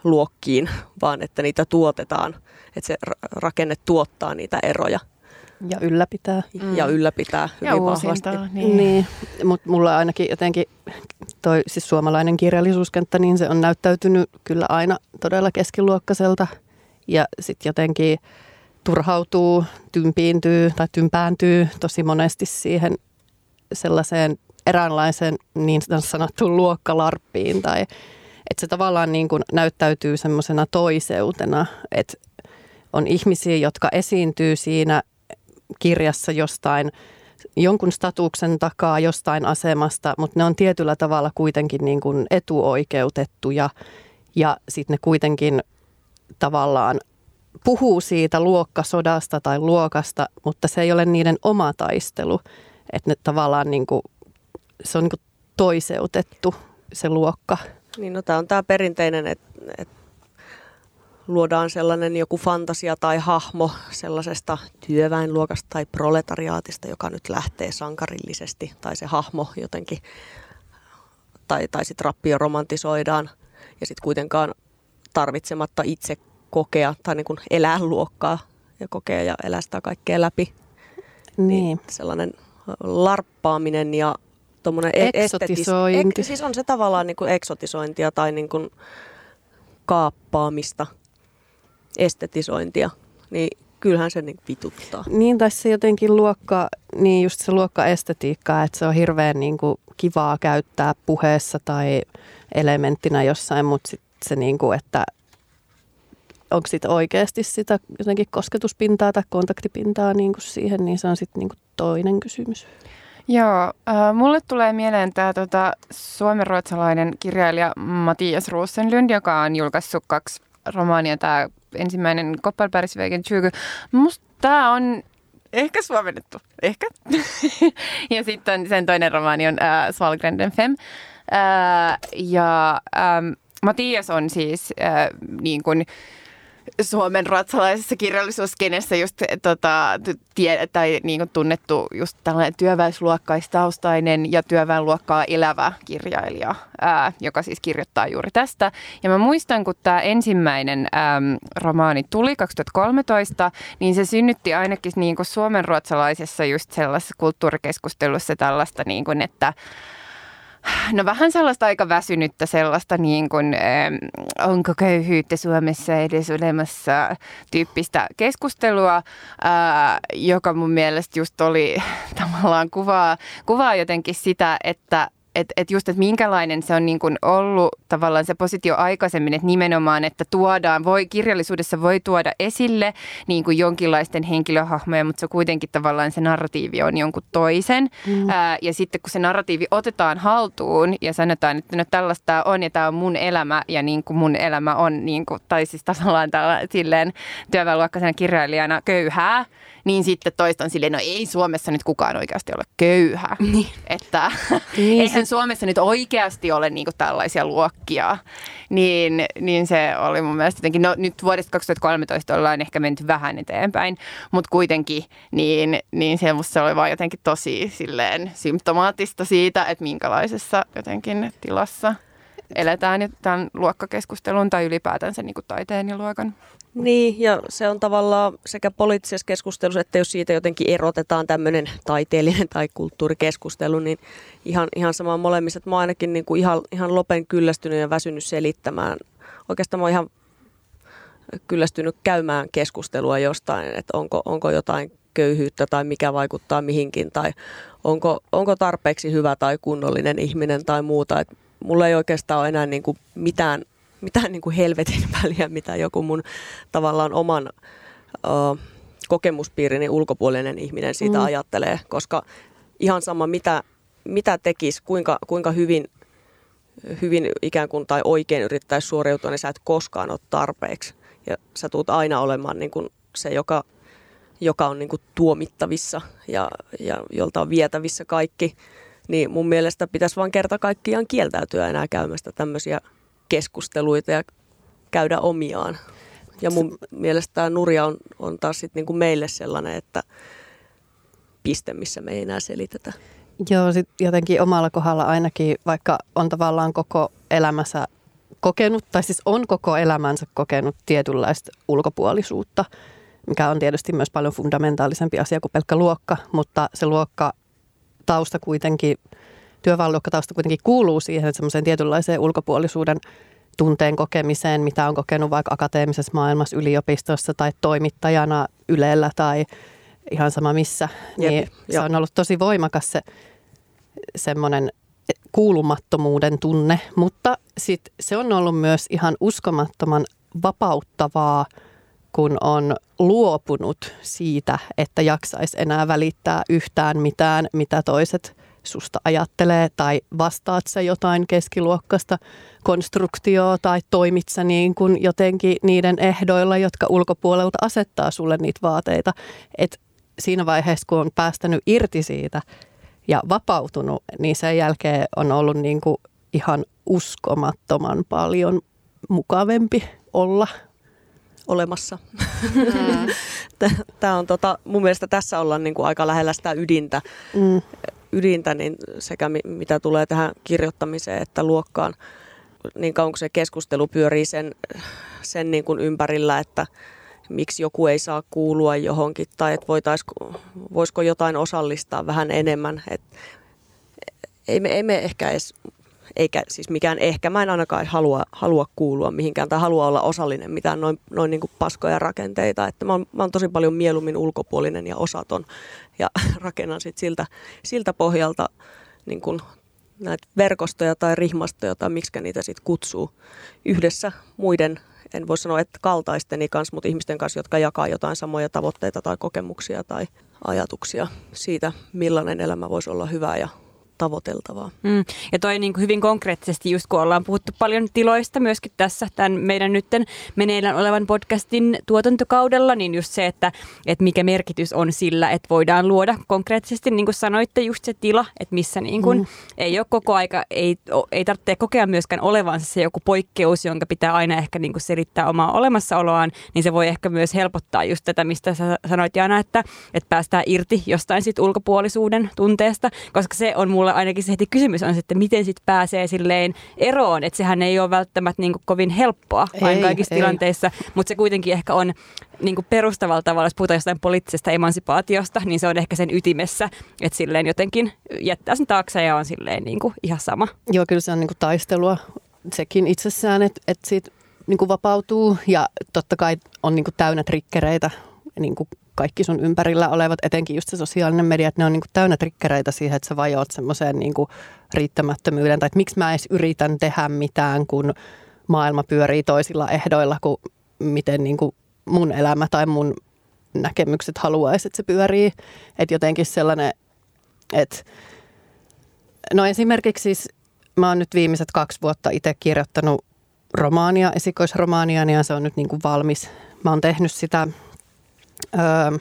luokkiin, vaan että niitä tuotetaan, että se rakenne tuottaa niitä eroja. Ja ylläpitää. Mm. Ja ylläpitää hyvin ja vahvasti. Niin, niin. mutta mulla ainakin jotenkin toi siis suomalainen kirjallisuuskenttä, niin se on näyttäytynyt kyllä aina todella keskiluokkaiselta. Ja sitten jotenkin turhautuu, tympiintyy tai tympääntyy tosi monesti siihen sellaiseen eräänlaiseen niin sanottuun luokkalarppiin tai että se tavallaan niin kuin näyttäytyy semmoisena toiseutena, että on ihmisiä, jotka esiintyy siinä kirjassa jostain jonkun statuksen takaa jostain asemasta, mutta ne on tietyllä tavalla kuitenkin niin kuin etuoikeutettuja ja sitten ne kuitenkin tavallaan puhuu siitä luokkasodasta tai luokasta, mutta se ei ole niiden oma taistelu. Että ne tavallaan niin kuin, se on niin toiseutettu se luokka. Niin no tämä on tämä perinteinen, että, että luodaan sellainen joku fantasia tai hahmo sellaisesta työväenluokasta tai proletariaatista, joka nyt lähtee sankarillisesti, tai se hahmo jotenkin, tai, tai sitten rappio romantisoidaan, ja sitten kuitenkaan tarvitsematta itse kokea tai niin kuin elää luokkaa ja kokea ja elää sitä kaikkea läpi. Niin. niin sellainen larppaaminen ja tuommoinen e- eksotisointi. Ek, siis on se tavallaan niin kuin eksotisointia tai niin kuin kaappaamista – estetisointia, niin kyllähän se niin vituttaa. Niin, tai se jotenkin luokka, niin just se luokkaestetiikka, että se on hirveän niin kuin kivaa käyttää puheessa tai elementtinä jossain, mutta sitten se niin kuin, että onko sitten oikeasti sitä jotenkin kosketuspintaa tai kontaktipintaa niin kuin siihen, niin se on sitten niin kuin toinen kysymys. Joo, äh, mulle tulee mieleen tämä tota, suomenruotsalainen kirjailija Matias Rosenlund, joka on julkaissut kaksi romaania, tämä ensimmäinen Kopparbergsvägen 20. Musta tämä on ehkä suomennettu, ehkä. ja sitten sen toinen romaani on äh, Svalgrenden Fem. Äh, ja ähm, Matias on siis äh, niin kuin, Suomen ruotsalaisessa kirjallisuuskenessä just tota, tie, tai niin kuin tunnettu just tällainen työväisluokkaistaustainen ja työväenluokkaa elävä kirjailija, ää, joka siis kirjoittaa juuri tästä. Ja mä muistan, kun tämä ensimmäinen äm, romaani tuli 2013, niin se synnytti ainakin niin kuin suomen ruotsalaisessa just sellaisessa kulttuurikeskustelussa tällaista, niin kuin, että No vähän sellaista aika väsynyttä sellaista, niin kuin, äh, onko köyhyyttä Suomessa edes olemassa tyyppistä keskustelua, äh, joka mun mielestä just oli tavallaan kuvaa, kuvaa jotenkin sitä, että että et just, että minkälainen se on niin kuin ollut tavallaan se positio aikaisemmin, että nimenomaan, että tuodaan, voi, kirjallisuudessa voi tuoda esille niin kuin jonkinlaisten henkilöhahmoja, mutta se kuitenkin tavallaan se narratiivi on jonkun toisen. Mm. Ää, ja sitten kun se narratiivi otetaan haltuun ja sanotaan, että no tällaista tämä on ja tämä on mun elämä ja niin kuin mun elämä on, niin kuin, tai siis tavallaan tällä, silleen työväenluokkaisena kirjailijana köyhää, niin sitten toistan silleen, no ei Suomessa nyt kukaan oikeasti ole köyhä. Niin. Että niin, eihän se... Suomessa nyt oikeasti ole niinku tällaisia luokkia. Niin, niin se oli mun mielestä jotenkin, no nyt vuodesta 2013 ollaan ehkä mennyt vähän eteenpäin, mutta kuitenkin niin, niin se oli vaan jotenkin tosi silleen symptomaattista siitä, että minkälaisessa jotenkin tilassa eletään tämän luokkakeskustelun tai ylipäätänsä niin taiteen ja luokan niin, ja se on tavallaan sekä poliittisessa keskustelussa, että jos siitä jotenkin erotetaan tämmöinen taiteellinen tai kulttuurikeskustelu, niin ihan, ihan sama molemmissa. Että mä oon ainakin niin kuin ihan, ihan lopen kyllästynyt ja väsynyt selittämään. Oikeastaan mä oon ihan kyllästynyt käymään keskustelua jostain, että onko, onko jotain köyhyyttä tai mikä vaikuttaa mihinkin tai onko, onko tarpeeksi hyvä tai kunnollinen ihminen tai muuta. Et mulla ei oikeastaan ole enää niin kuin mitään, mitään niin kuin helvetin väliä, mitä joku mun tavallaan oman uh, kokemuspiirini ulkopuolinen ihminen siitä mm. ajattelee, koska ihan sama mitä, mitä tekisi, kuinka, kuinka hyvin, hyvin ikään kuin tai oikein yrittäisi suoriutua, niin sä et koskaan ole tarpeeksi. Ja sä tulet aina olemaan niin kuin se, joka, joka on niin kuin tuomittavissa ja, ja jolta on vietävissä kaikki. Niin mun mielestä pitäisi vaan kerta kaikkiaan kieltäytyä enää käymästä tämmöisiä keskusteluita ja käydä omiaan. Ja mun mielestä tämä Nurja on, on taas sit niinku meille sellainen, että piste, missä me ei enää selitetä. Joo, sit jotenkin omalla kohdalla ainakin, vaikka on tavallaan koko elämänsä kokenut, tai siis on koko elämänsä kokenut tietynlaista ulkopuolisuutta, mikä on tietysti myös paljon fundamentaalisempi asia kuin pelkkä luokka, mutta se luokka tausta kuitenkin, työväenluokkatausta kuitenkin kuuluu siihen, että semmoiseen tietynlaiseen ulkopuolisuuden tunteen kokemiseen, mitä on kokenut vaikka akateemisessa maailmassa, yliopistossa tai toimittajana Ylellä tai ihan sama missä. Jep, niin se on ollut tosi voimakas se semmoinen kuulumattomuuden tunne, mutta sit se on ollut myös ihan uskomattoman vapauttavaa, kun on luopunut siitä, että jaksaisi enää välittää yhtään mitään, mitä toiset susta ajattelee tai vastaat sä jotain keskiluokkasta konstruktioa tai toimit sä niin kuin jotenkin niiden ehdoilla, jotka ulkopuolelta asettaa sulle niitä vaateita. Et siinä vaiheessa, kun on päästänyt irti siitä ja vapautunut, niin sen jälkeen on ollut niin kuin ihan uskomattoman paljon mukavempi olla olemassa. Mm. Tämä on tota, mun mielestä tässä ollaan niin kuin aika lähellä sitä ydintä. Mm ydintä niin sekä mitä tulee tähän kirjoittamiseen että luokkaan, niin kauan kuin se keskustelu pyörii sen, sen niin kuin ympärillä, että miksi joku ei saa kuulua johonkin tai että voisiko jotain osallistaa vähän enemmän. Et, ei, me, ei me ehkä edes eikä siis mikään ehkä. Mä en ainakaan halua, halua kuulua mihinkään tai halua olla osallinen mitään noin, noin niin kuin paskoja rakenteita. Että mä, oon, mä oon tosi paljon mieluummin ulkopuolinen ja osaton ja rakennan sit siltä, siltä pohjalta niin kuin näitä verkostoja tai rihmastoja tai miksi niitä sitten kutsuu yhdessä muiden, en voi sanoa, että kaltaisteni kanssa, mutta ihmisten kanssa, jotka jakaa jotain samoja tavoitteita tai kokemuksia tai ajatuksia siitä, millainen elämä voisi olla hyvä ja tavoiteltavaa. Mm. Ja toi niin kuin hyvin konkreettisesti, just kun ollaan puhuttu paljon tiloista myöskin tässä tämän meidän nytten meneillään olevan podcastin tuotantokaudella, niin just se, että, että mikä merkitys on sillä, että voidaan luoda konkreettisesti, niin kuin sanoitte, just se tila, että missä niin kuin mm. ei ole koko aika, ei, ei tarvitse kokea myöskään olevansa se joku poikkeus, jonka pitää aina ehkä niin kuin selittää omaa olemassaoloaan, niin se voi ehkä myös helpottaa just tätä, mistä sä sanoit Jana, että, että päästään irti jostain sit ulkopuolisuuden tunteesta, koska se on mulle ainakin se heti kysymys on sitten, miten sitten pääsee silleen eroon, että sehän ei ole välttämättä niin kovin helppoa vain kaikissa ei. tilanteissa, mutta se kuitenkin ehkä on niin kuin perustavalla tavalla, jos puhutaan jostain poliittisesta emansipaatiosta, niin se on ehkä sen ytimessä, että silleen jotenkin jättää sen taakse ja on silleen niin kuin ihan sama. Joo, kyllä se on niin kuin taistelua sekin itsessään, että, että siitä niin kuin vapautuu ja totta kai on niin kuin täynnä trikkereitä niin kuin kaikki sun ympärillä olevat, etenkin just se sosiaalinen media, että ne on niin kuin täynnä trikkereitä siihen, että sä vajoat semmoiseen niin riittämättömyyden, tai että miksi mä edes yritän tehdä mitään, kun maailma pyörii toisilla ehdoilla kuin miten niin kuin mun elämä tai mun näkemykset haluaisi, että se pyörii. Että jotenkin sellainen, että no esimerkiksi siis mä oon nyt viimeiset kaksi vuotta itse kirjoittanut romaania, esikoisromaania, ja se on nyt niin kuin valmis. Mä oon tehnyt sitä öö,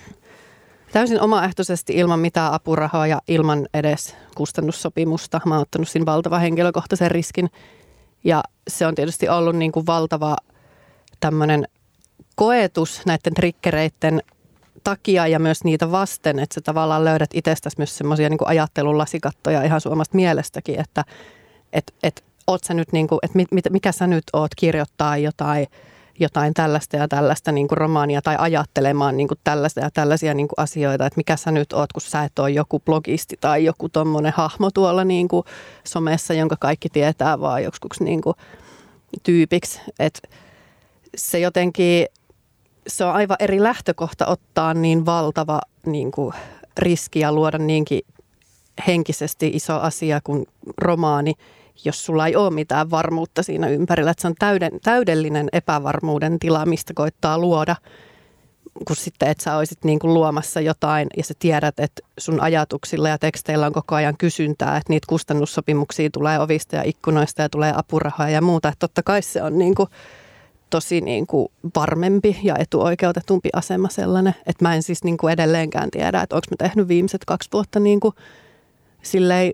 täysin omaehtoisesti ilman mitään apurahaa ja ilman edes kustannussopimusta. Mä oon ottanut siinä valtavan henkilökohtaisen riskin. Ja se on tietysti ollut niin kuin valtava tämmöinen koetus näiden trikkereiden takia ja myös niitä vasten, että sä tavallaan löydät itsestäsi myös semmoisia niin ajattelun lasikattoja ihan suomasta mielestäkin, että et, et, oot sä nyt niin kuin, että mikä sä nyt oot kirjoittaa jotain – jotain tällaista ja tällaista niin kuin romaania tai ajattelemaan niin kuin tällaista ja tällaisia niin kuin asioita, että mikä sä nyt oot, kun sä et ole joku blogisti tai joku tommonen hahmo tuolla niin kuin somessa, jonka kaikki tietää vaan joksikuksi niin kuin tyypiksi. Että se jotenkin, se on aivan eri lähtökohta ottaa niin valtava niin kuin, riski ja luoda niinkin henkisesti iso asia kuin romaani, jos sulla ei ole mitään varmuutta siinä ympärillä. Että se on täyden, täydellinen epävarmuuden tila, mistä koittaa luoda, kun sitten että sä olisit niin kuin luomassa jotain ja sä tiedät, että sun ajatuksilla ja teksteillä on koko ajan kysyntää, että niitä kustannussopimuksia tulee ovista ja ikkunoista ja tulee apurahoja ja muuta. Että totta kai se on niin kuin tosi niin kuin varmempi ja etuoikeutetumpi asema sellainen, että mä en siis niin kuin edelleenkään tiedä, että onko mä tehnyt viimeiset kaksi vuotta niin kuin silleen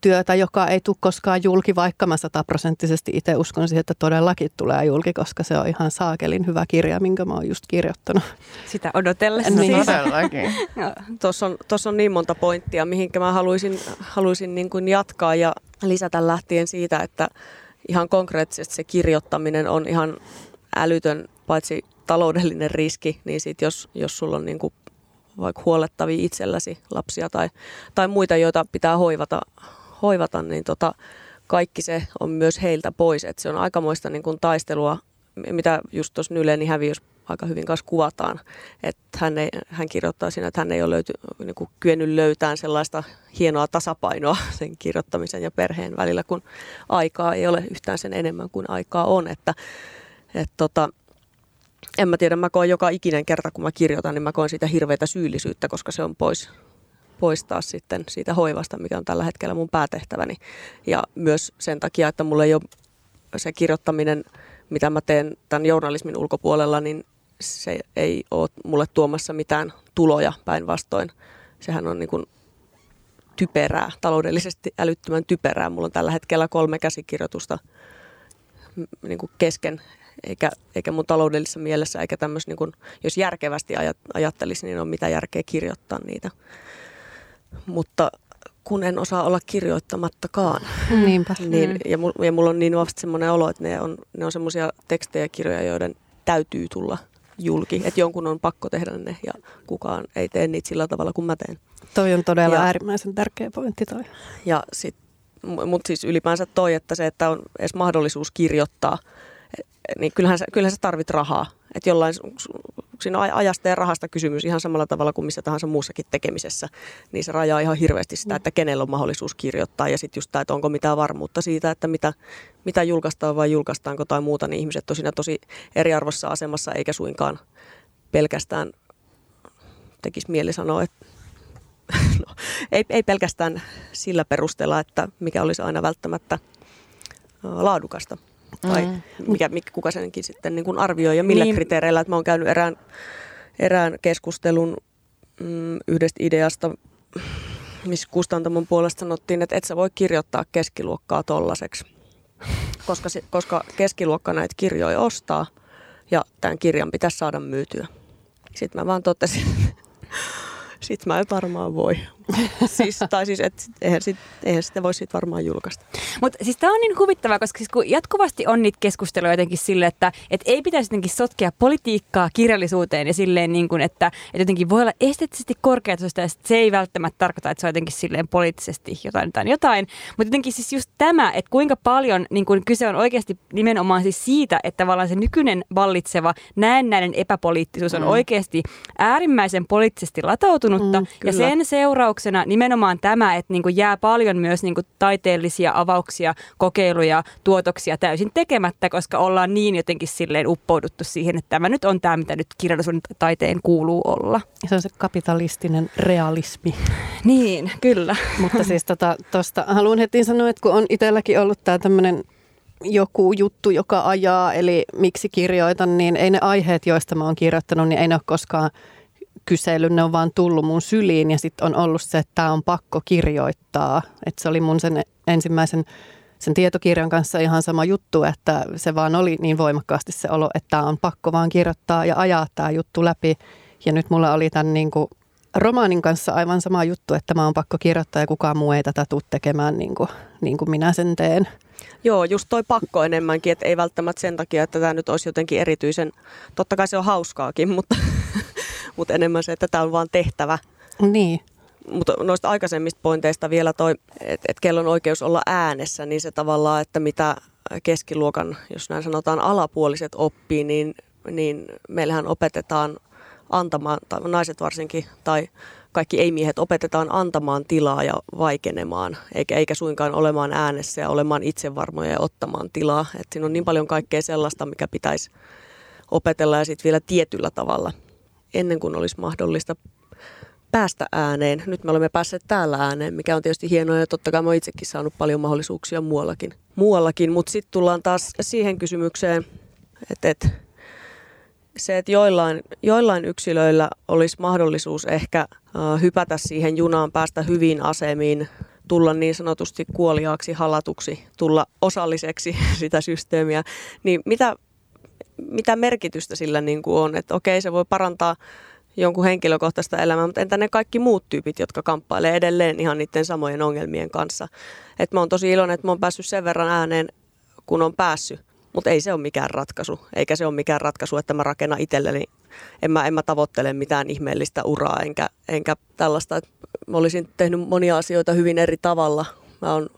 työtä, joka ei tule koskaan julki, vaikka mä sataprosenttisesti itse uskon siihen, että todellakin tulee julki, koska se on ihan saakelin hyvä kirja, minkä mä oon just kirjoittanut. Sitä odotellessa. Niin. Todellakin. Tuossa on, tossa on niin monta pointtia, mihinkä mä haluaisin, haluaisin niin kuin jatkaa ja lisätä lähtien siitä, että ihan konkreettisesti se kirjoittaminen on ihan älytön, paitsi taloudellinen riski, niin sit jos, jos sulla on niin kuin vaikka huolettavia itselläsi lapsia tai, tai muita, joita pitää hoivata, hoivata niin tota, kaikki se on myös heiltä pois. Et se on aikamoista niin kuin taistelua, mitä just tuossa Nyleni häviössä aika hyvin kanssa kuvataan. Että hän, ei, hän kirjoittaa siinä, että hän ei ole löyty, niin kuin kyennyt löytämään sellaista hienoa tasapainoa sen kirjoittamisen ja perheen välillä, kun aikaa ei ole yhtään sen enemmän kuin aikaa on. Että, et tota, en mä tiedä, mä koen joka ikinen kerta, kun mä kirjoitan, niin mä koen siitä hirveätä syyllisyyttä, koska se on pois, poistaa sitten siitä hoivasta, mikä on tällä hetkellä mun päätehtäväni. Ja myös sen takia, että mulla ei ole se kirjoittaminen, mitä mä teen tämän journalismin ulkopuolella, niin se ei ole mulle tuomassa mitään tuloja päinvastoin. Sehän on niin kuin typerää, taloudellisesti älyttömän typerää. Mulla on tällä hetkellä kolme käsikirjoitusta niin kuin kesken, eikä, eikä mun taloudellisessa mielessä, eikä tämmöis, niin jos järkevästi ajat, ajattelisi, niin on mitä järkeä kirjoittaa niitä. Mutta kun en osaa olla kirjoittamattakaan. Niinpä. Niin, mm. ja, mulla, ja mulla on niin vahvasti semmoinen olo, että ne on, ne on semmoisia tekstejä ja kirjoja, joiden täytyy tulla julki. Että jonkun on pakko tehdä ne ja kukaan ei tee niitä sillä tavalla kuin mä teen. Toi on todella ja, äärimmäisen tärkeä pointti toi. Ja sit, mutta siis ylipäänsä toi, että se, että on edes mahdollisuus kirjoittaa – niin kyllähän, sä, kyllähän sä tarvit rahaa. Että jollain, siinä on ajasta ja rahasta kysymys ihan samalla tavalla kuin missä tahansa muussakin tekemisessä. Niin se rajaa ihan hirveästi sitä, että kenellä on mahdollisuus kirjoittaa. Ja sitten just tämä, että onko mitään varmuutta siitä, että mitä, mitä julkaistaan vai julkaistaanko tai muuta. Niin ihmiset tosiaan tosi eriarvossa asemassa eikä suinkaan pelkästään, tekisi mieli sanoa, että no, ei, ei pelkästään sillä perusteella, että mikä olisi aina välttämättä laadukasta tai mm. mikä, mikä, kuka senkin sitten niin kuin arvioi ja millä niin. kriteereillä. Että mä oon käynyt erään, erään keskustelun mm, yhdestä ideasta, missä kustantamon puolesta sanottiin, että et sä voi kirjoittaa keskiluokkaa tollaseksi, koska, koska keskiluokka näitä kirjoja ostaa ja tämän kirjan pitäisi saada myytyä. Sitten mä vaan totesin, sitten mä en varmaan voi. Siis, tai siis, et, eihän, sit, eihän sitä voi sit varmaan julkaista. Mutta siis tämä on niin huvittavaa, koska siis kun jatkuvasti on niitä keskusteluja jotenkin sille, että et ei pitäisi jotenkin sotkea politiikkaa kirjallisuuteen ja silleen, niin kuin, että, että jotenkin voi olla esteettisesti korkeatasoista ja se ei välttämättä tarkoita, että se on jotenkin silleen poliittisesti jotain jotain. jotain. Mutta jotenkin siis just tämä, että kuinka paljon niin kuin kyse on oikeasti nimenomaan siis siitä, että tavallaan se nykyinen vallitseva näennäinen epäpoliittisuus on mm. oikeasti äärimmäisen poliittisesti latautunutta mm, ja sen seuraus seurauksena nimenomaan tämä, että niin kuin jää paljon myös niin kuin taiteellisia avauksia, kokeiluja, tuotoksia täysin tekemättä, koska ollaan niin jotenkin silleen uppouduttu siihen, että tämä nyt on tämä, mitä nyt kirjallisuuden taiteen kuuluu olla. Se on se kapitalistinen realismi. Niin, kyllä. Mutta siis tota, tosta haluan heti sanoa, että kun on itselläkin ollut tämä tämmöinen joku juttu, joka ajaa, eli miksi kirjoitan, niin ei ne aiheet, joista mä oon kirjoittanut, niin ei ne ole koskaan kysely, ne on vaan tullut mun syliin ja sitten on ollut se, että tämä on pakko kirjoittaa. Että se oli mun sen ensimmäisen sen tietokirjan kanssa ihan sama juttu, että se vaan oli niin voimakkaasti se olo, että tämä on pakko vaan kirjoittaa ja ajaa tämä juttu läpi. Ja nyt mulla oli tämän niin kuin romaanin kanssa aivan sama juttu, että mä oon pakko kirjoittaa ja kukaan muu ei tätä tule tekemään niin kuin, niin kuin minä sen teen. Joo, just toi pakko enemmänkin, että ei välttämättä sen takia, että tämä nyt olisi jotenkin erityisen, totta kai se on hauskaakin, mutta mutta enemmän se, että tämä on vaan tehtävä. Niin. Mutta noista aikaisemmista pointeista vielä toi, että et kello on oikeus olla äänessä, niin se tavallaan, että mitä keskiluokan, jos näin sanotaan, alapuoliset oppii, niin niin meillähän opetetaan antamaan, tai naiset varsinkin, tai kaikki ei-miehet opetetaan antamaan tilaa ja vaikenemaan, eikä, eikä suinkaan olemaan äänessä ja olemaan itsevarmoja ja ottamaan tilaa. Et siinä on niin paljon kaikkea sellaista, mikä pitäisi opetella ja sitten vielä tietyllä tavalla ennen kuin olisi mahdollista päästä ääneen. Nyt me olemme päässeet täällä ääneen, mikä on tietysti hienoa ja totta kai mä itsekin saanut paljon mahdollisuuksia muuallakin. muuallakin. Mutta sitten tullaan taas siihen kysymykseen, että, että se, että joillain, joillain yksilöillä olisi mahdollisuus ehkä uh, hypätä siihen junaan, päästä hyviin asemiin, tulla niin sanotusti kuoliaaksi, halatuksi, tulla osalliseksi sitä systeemiä, niin mitä, mitä merkitystä sillä niin kuin on? Että okei, se voi parantaa jonkun henkilökohtaista elämää, mutta entä ne kaikki muut tyypit, jotka kamppailee edelleen ihan niiden samojen ongelmien kanssa. Et mä oon tosi iloinen, että mä oon päässyt sen verran ääneen, kun on päässyt. Mutta ei se ole mikään ratkaisu, eikä se ole mikään ratkaisu, että mä rakennan itselleni. En mä, en mä tavoittele mitään ihmeellistä uraa, enkä, enkä tällaista. Että mä olisin tehnyt monia asioita hyvin eri tavalla. Mä oon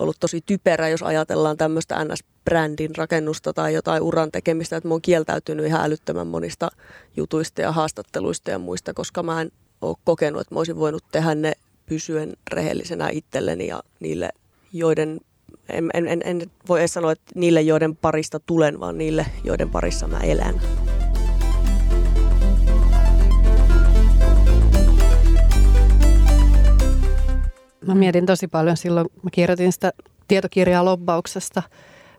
ollut tosi typerä, jos ajatellaan tämmöistä NS-brändin rakennusta tai jotain uran tekemistä, että mä oon kieltäytynyt ihan älyttömän monista jutuista ja haastatteluista ja muista, koska mä en ole kokenut, että mä olisin voinut tehdä ne pysyen rehellisenä itselleni ja niille, joiden en, en, en, voi edes sanoa, että niille, joiden parista tulen, vaan niille, joiden parissa mä elän. Mä mietin tosi paljon silloin, mä kirjoitin sitä tietokirjaa lobbauksesta,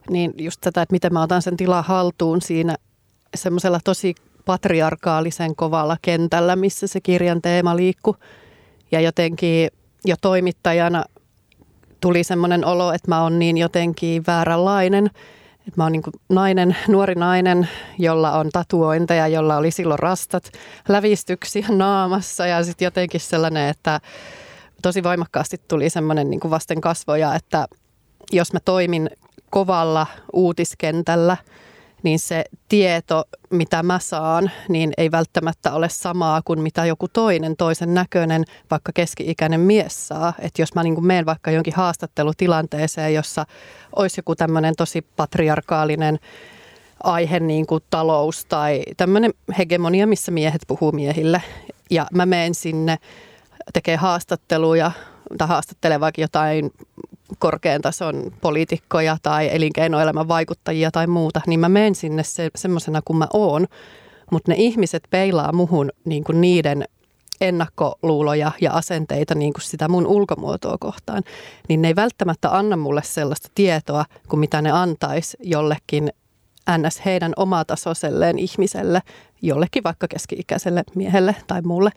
niin just tätä, että miten mä otan sen tilaa haltuun siinä semmoisella tosi patriarkaalisen kovalla kentällä, missä se kirjan teema liikkuu. Ja jotenkin jo toimittajana tuli semmoinen olo, että mä oon niin jotenkin vääränlainen. Että mä oon niin nainen, nuori nainen, jolla on tatuointeja, jolla oli silloin rastat, lävistyksiä naamassa ja sitten jotenkin sellainen, että tosi voimakkaasti tuli semmoinen niin vasten kasvoja, että jos mä toimin kovalla uutiskentällä – niin se tieto, mitä mä saan, niin ei välttämättä ole samaa kuin mitä joku toinen, toisen näköinen, vaikka keski-ikäinen mies saa. Että jos mä niin menen vaikka jonkin haastattelutilanteeseen, jossa olisi joku tämmöinen tosi patriarkaalinen aihe, niin kuin talous tai tämmöinen hegemonia, missä miehet puhuu miehille, ja mä menen sinne tekee haastatteluja tai haastattelee vaikka jotain korkean tason poliitikkoja tai elinkeinoelämän vaikuttajia tai muuta, niin mä menen sinne se, semmoisena kuin mä oon. Mutta ne ihmiset peilaa muhun niin kuin niiden ennakkoluuloja ja asenteita niin kuin sitä mun ulkomuotoa kohtaan, niin ne ei välttämättä anna mulle sellaista tietoa kuin mitä ne antaisi jollekin ns. heidän omatasoiselleen ihmiselle, jollekin vaikka keski-ikäiselle miehelle tai muulle.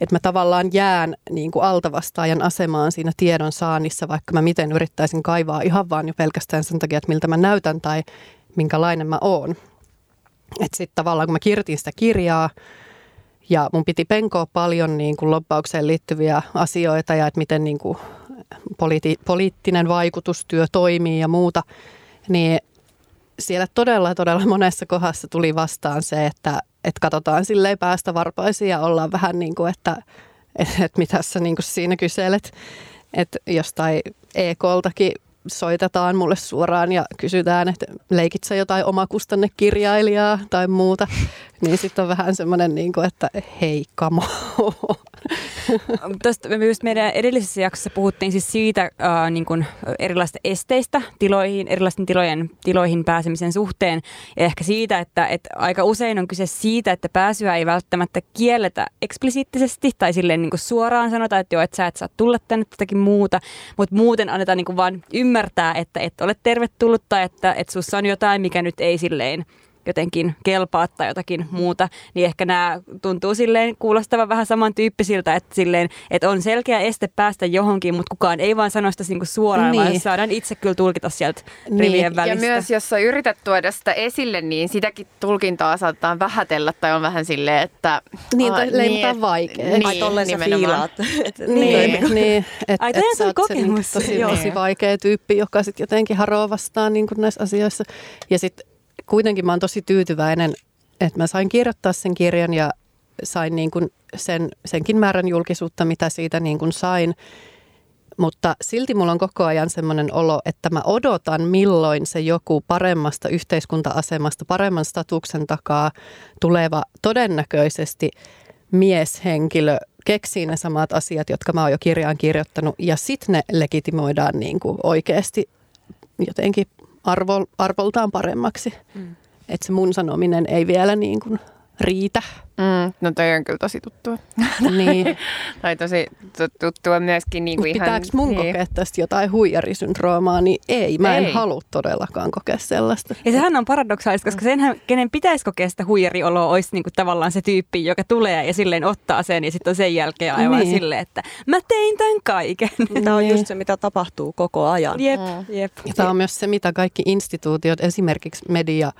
Että mä tavallaan jään niin kuin altavastaajan asemaan siinä tiedon saannissa, vaikka mä miten yrittäisin kaivaa ihan vaan jo pelkästään sen takia, että miltä mä näytän tai minkälainen mä oon. Että sitten tavallaan kun mä kirjoitin sitä kirjaa, ja mun piti penkoa paljon niin kuin lobbaukseen liittyviä asioita ja että miten niin kuin poliiti, poliittinen vaikutustyö toimii ja muuta, niin siellä todella, todella monessa kohdassa tuli vastaan se, että, että katsotaan silleen päästä varpaisiin ja ollaan vähän niin kuin, että, että, että mitä sä niin kuin siinä kyselet. Että jostain EKltakin soitetaan mulle suoraan ja kysytään, että leikit sä jotain omakustannekirjailijaa tai muuta, niin sitten on vähän semmoinen, niin kuin, että hei, kamo. Tuosta just meidän edellisessä jaksossa puhuttiin siis siitä äh, niin kuin erilaisista esteistä tiloihin, erilaisten tilojen, tiloihin pääsemisen suhteen. Ja ehkä siitä, että, että aika usein on kyse siitä, että pääsyä ei välttämättä kielletä eksplisiittisesti tai silleen niin kuin suoraan sanota, että joo, että sä et saa tulla tänne jotakin muuta, mutta muuten annetaan niin kuin vaan ymmärtää, että et ole tervetullut tai että, että sussa on jotain, mikä nyt ei silleen jotenkin kelpaa tai jotakin muuta, niin ehkä nämä tuntuu silleen kuulostavan vähän samantyyppisiltä, että, silleen, että on selkeä este päästä johonkin, mutta kukaan ei vaan sano sitä niinku suoraan, niin. vaan saadaan itse kyllä tulkita sieltä niin. rivien välistä. Ja myös jos sä yrität tuoda sitä esille, niin sitäkin tulkintaa saatetaan vähätellä tai on vähän silleen, että... Niin, tai niin, vaikea. Niin, Ai tolleen sä fiilaat. niin, niin. Et, Ai, et on kokemus. Se, tosi, tosi vaikea tyyppi, joka sitten jotenkin haroaa vastaan niin näissä asioissa. Ja sitten kuitenkin mä oon tosi tyytyväinen, että mä sain kirjoittaa sen kirjan ja sain niin kuin sen, senkin määrän julkisuutta, mitä siitä niin kuin sain. Mutta silti mulla on koko ajan semmoinen olo, että mä odotan, milloin se joku paremmasta yhteiskunta-asemasta, paremman statuksen takaa tuleva todennäköisesti mieshenkilö keksii ne samat asiat, jotka mä oon jo kirjaan kirjoittanut, ja sitten ne legitimoidaan niin kuin oikeasti jotenkin arvo, arvoltaan paremmaksi. Mm. Että se mun sanominen ei vielä niin kuin riitä. Mm, no toi on kyllä tosi tuttua. Niin. tai tosi tuttua myöskin niin kuin ihan... Pitääkö mun niin. kokea tästä jotain huijarisyndroomaa, niin ei. Mä ei. en halua todellakaan kokea sellaista. Ja sehän on paradoksaalista, koska senhän, kenen pitäisi kokea sitä huijarioloa, olisi niin kuin tavallaan se tyyppi, joka tulee ja silleen ottaa sen ja sitten on sen jälkeen aivan niin. silleen, että mä tein tämän kaiken. Tämä on just se, mitä tapahtuu koko ajan. Jep, mm. jep. Ja tämä on myös se, mitä kaikki instituutiot, esimerkiksi media,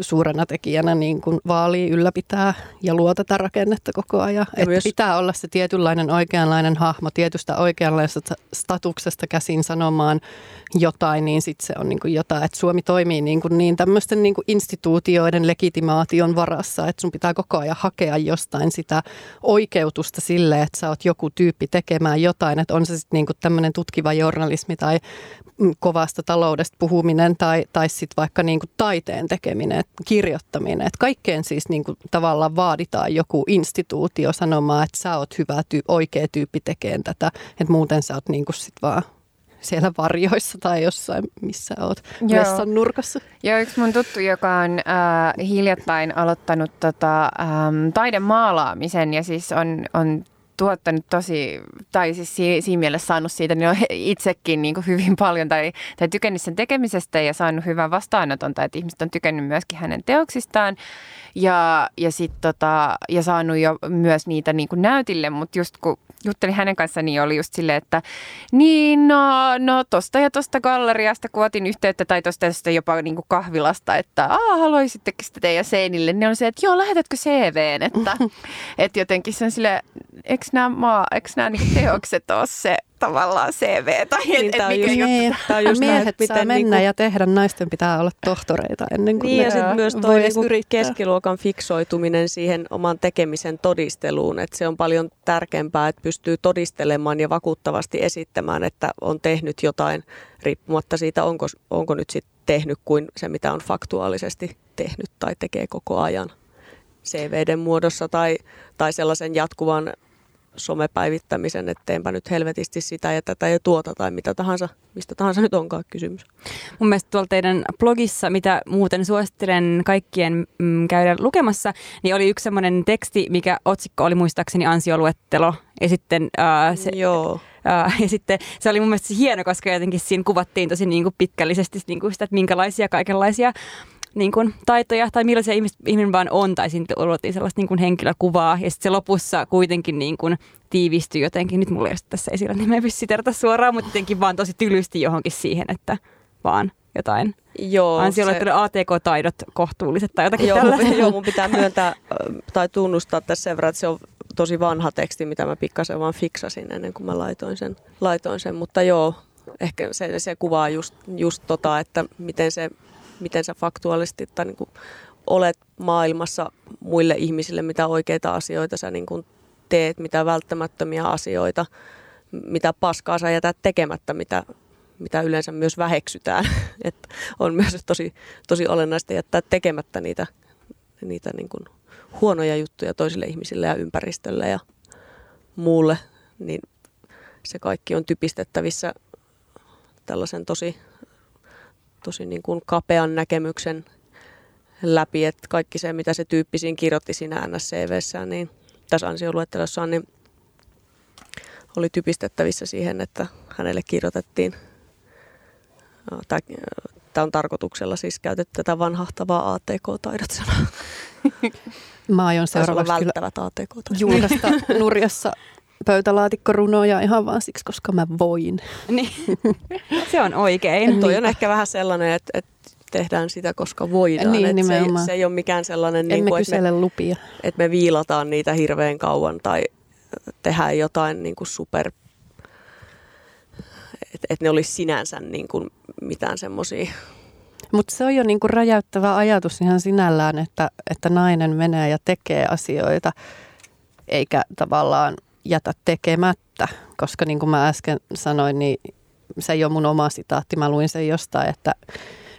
suurena tekijänä niin kuin vaalii, ylläpitää ja luo tätä rakennetta koko ajan. Ja että myös... pitää olla se tietynlainen oikeanlainen hahmo tietystä oikeanlaisesta statuksesta käsin sanomaan jotain, niin sitten se on niin kuin jotain. Että Suomi toimii niin, kuin niin tämmöisten niin kuin instituutioiden legitimaation varassa, että sun pitää koko ajan hakea jostain sitä oikeutusta sille, että sä oot joku tyyppi tekemään jotain. Että on se sitten niin kuin tämmöinen tutkiva journalismi tai kovasta taloudesta puhuminen tai, tai sitten vaikka niin kuin taiteen tekeminen, kirjoittaminen. Että kaikkeen siis niin kuin tavallaan vaaditaan joku instituutio sanomaan, että sä oot hyvä, tyy- oikea tyyppi tekemään tätä. Että muuten sä oot niin kuin sit vaan siellä varjoissa tai jossain, missä oot messan nurkassa. Joo, yksi mun tuttu, joka on äh, hiljattain aloittanut tota, ähm, taidemaalaamisen ja siis on, on tuottanut tosi, tai siis siinä mielessä saanut siitä niin on itsekin niin kuin hyvin paljon tai, tai tykännyt sen tekemisestä ja saanut hyvän vastaanoton, tai että ihmiset on tykännyt myöskin hänen teoksistaan ja, ja, sit tota, ja saanut jo myös niitä niin kuin näytille, mutta just kun juttelin hänen kanssaan, niin oli just silleen, että niin no, no tosta ja tosta galleriasta, kun otin yhteyttä tai tosta, tosta jopa niin kuin kahvilasta, että Aa, haluaisittekin sitä teidän seinille, niin on se, että joo, lähetätkö CVn, että, että jotenkin se on silleen, eikö nämä, maa, eikö nämä niin teokset ole se tavallaan CV. Tai niin, et, et mikä just, niin, tämä on just miehet näin, saa miten mennä niin ja tehdä, naisten pitää olla tohtoreita ennen kuin niin, ja sitten myös toi niin keskiluokan fiksoituminen siihen oman tekemisen todisteluun, että se on paljon tärkeämpää, että pystyy todistelemaan ja vakuuttavasti esittämään, että on tehnyt jotain riippumatta siitä, onko, onko nyt sitten tehnyt kuin se, mitä on faktuaalisesti tehnyt tai tekee koko ajan. CVden muodossa tai, tai sellaisen jatkuvan somepäivittämisen, etteinpä nyt helvetisti sitä ja tätä ja tuota tai mitä tahansa, mistä tahansa nyt onkaan kysymys. Mun mielestä tuolla teidän blogissa, mitä muuten suosittelen kaikkien mm, käydä lukemassa, niin oli yksi semmoinen teksti, mikä otsikko oli muistaakseni ansioluettelo ja sitten, ää, se, Joo. Ää, ja sitten se oli mun mielestä hieno, koska jotenkin siinä kuvattiin tosi niin kuin pitkällisesti niin kuin sitä, että minkälaisia kaikenlaisia niin kuin, taitoja tai millaisia ihmis, ihminen vaan on, tai sitten luotiin sellaista niin kuin henkilökuvaa, ja sitten se lopussa kuitenkin niin kuin, tiivistyi jotenkin, nyt mulla ei ole tässä esillä, niin mä en pysty suoraan, mutta jotenkin vaan tosi tylysti johonkin siihen, että vaan jotain Joo, ansiolle se... ATK-taidot kohtuulliset tai jotakin joo, tällaista. Joo, mun pitää myöntää tai tunnustaa tässä sen verran, että se on tosi vanha teksti, mitä mä pikkasen vaan fiksasin ennen kuin mä laitoin sen. Laitoin sen. Mutta joo, ehkä se, se kuvaa just, just tota, että miten se miten sä faktuaalisesti tai niin kuin olet maailmassa muille ihmisille, mitä oikeita asioita sä niin kuin teet, mitä välttämättömiä asioita, mitä paskaa sä jätät tekemättä, mitä, mitä yleensä myös väheksytään. Et on myös tosi, tosi olennaista jättää tekemättä niitä, niitä niin kuin huonoja juttuja toisille ihmisille ja ympäristölle ja muulle, niin se kaikki on typistettävissä tällaisen tosi tosi niin kuin kapean näkemyksen läpi, että kaikki se, mitä se tyyppi siinä kirjoitti siinä NSCVssä, niin tässä ansioluettelossaan, niin oli typistettävissä siihen, että hänelle kirjoitettiin, tämä on tarkoituksella siis käytetty tätä vanhahtavaa ATK-taidot sanaa. Mä aion seuraavaksi välttävät atk julkaista Nurjassa pöytälaatikkorunoja ihan vaan siksi, koska mä voin. Niin. Se on oikein. Niin. Toi on ehkä vähän sellainen, että, että tehdään sitä, koska voidaan. Niin, se, ei, se ei ole mikään sellainen, niin kuin, että, me, lupia. että me viilataan niitä hirveän kauan tai tehdään jotain niin kuin super, että, että ne olisi sinänsä niin kuin mitään semmoisia mutta se on jo niinku räjäyttävä ajatus ihan sinällään, että, että nainen menee ja tekee asioita, eikä tavallaan jätä tekemättä, koska niin kuin mä äsken sanoin, niin se ei ole mun oma sitaatti, mä luin sen jostain, että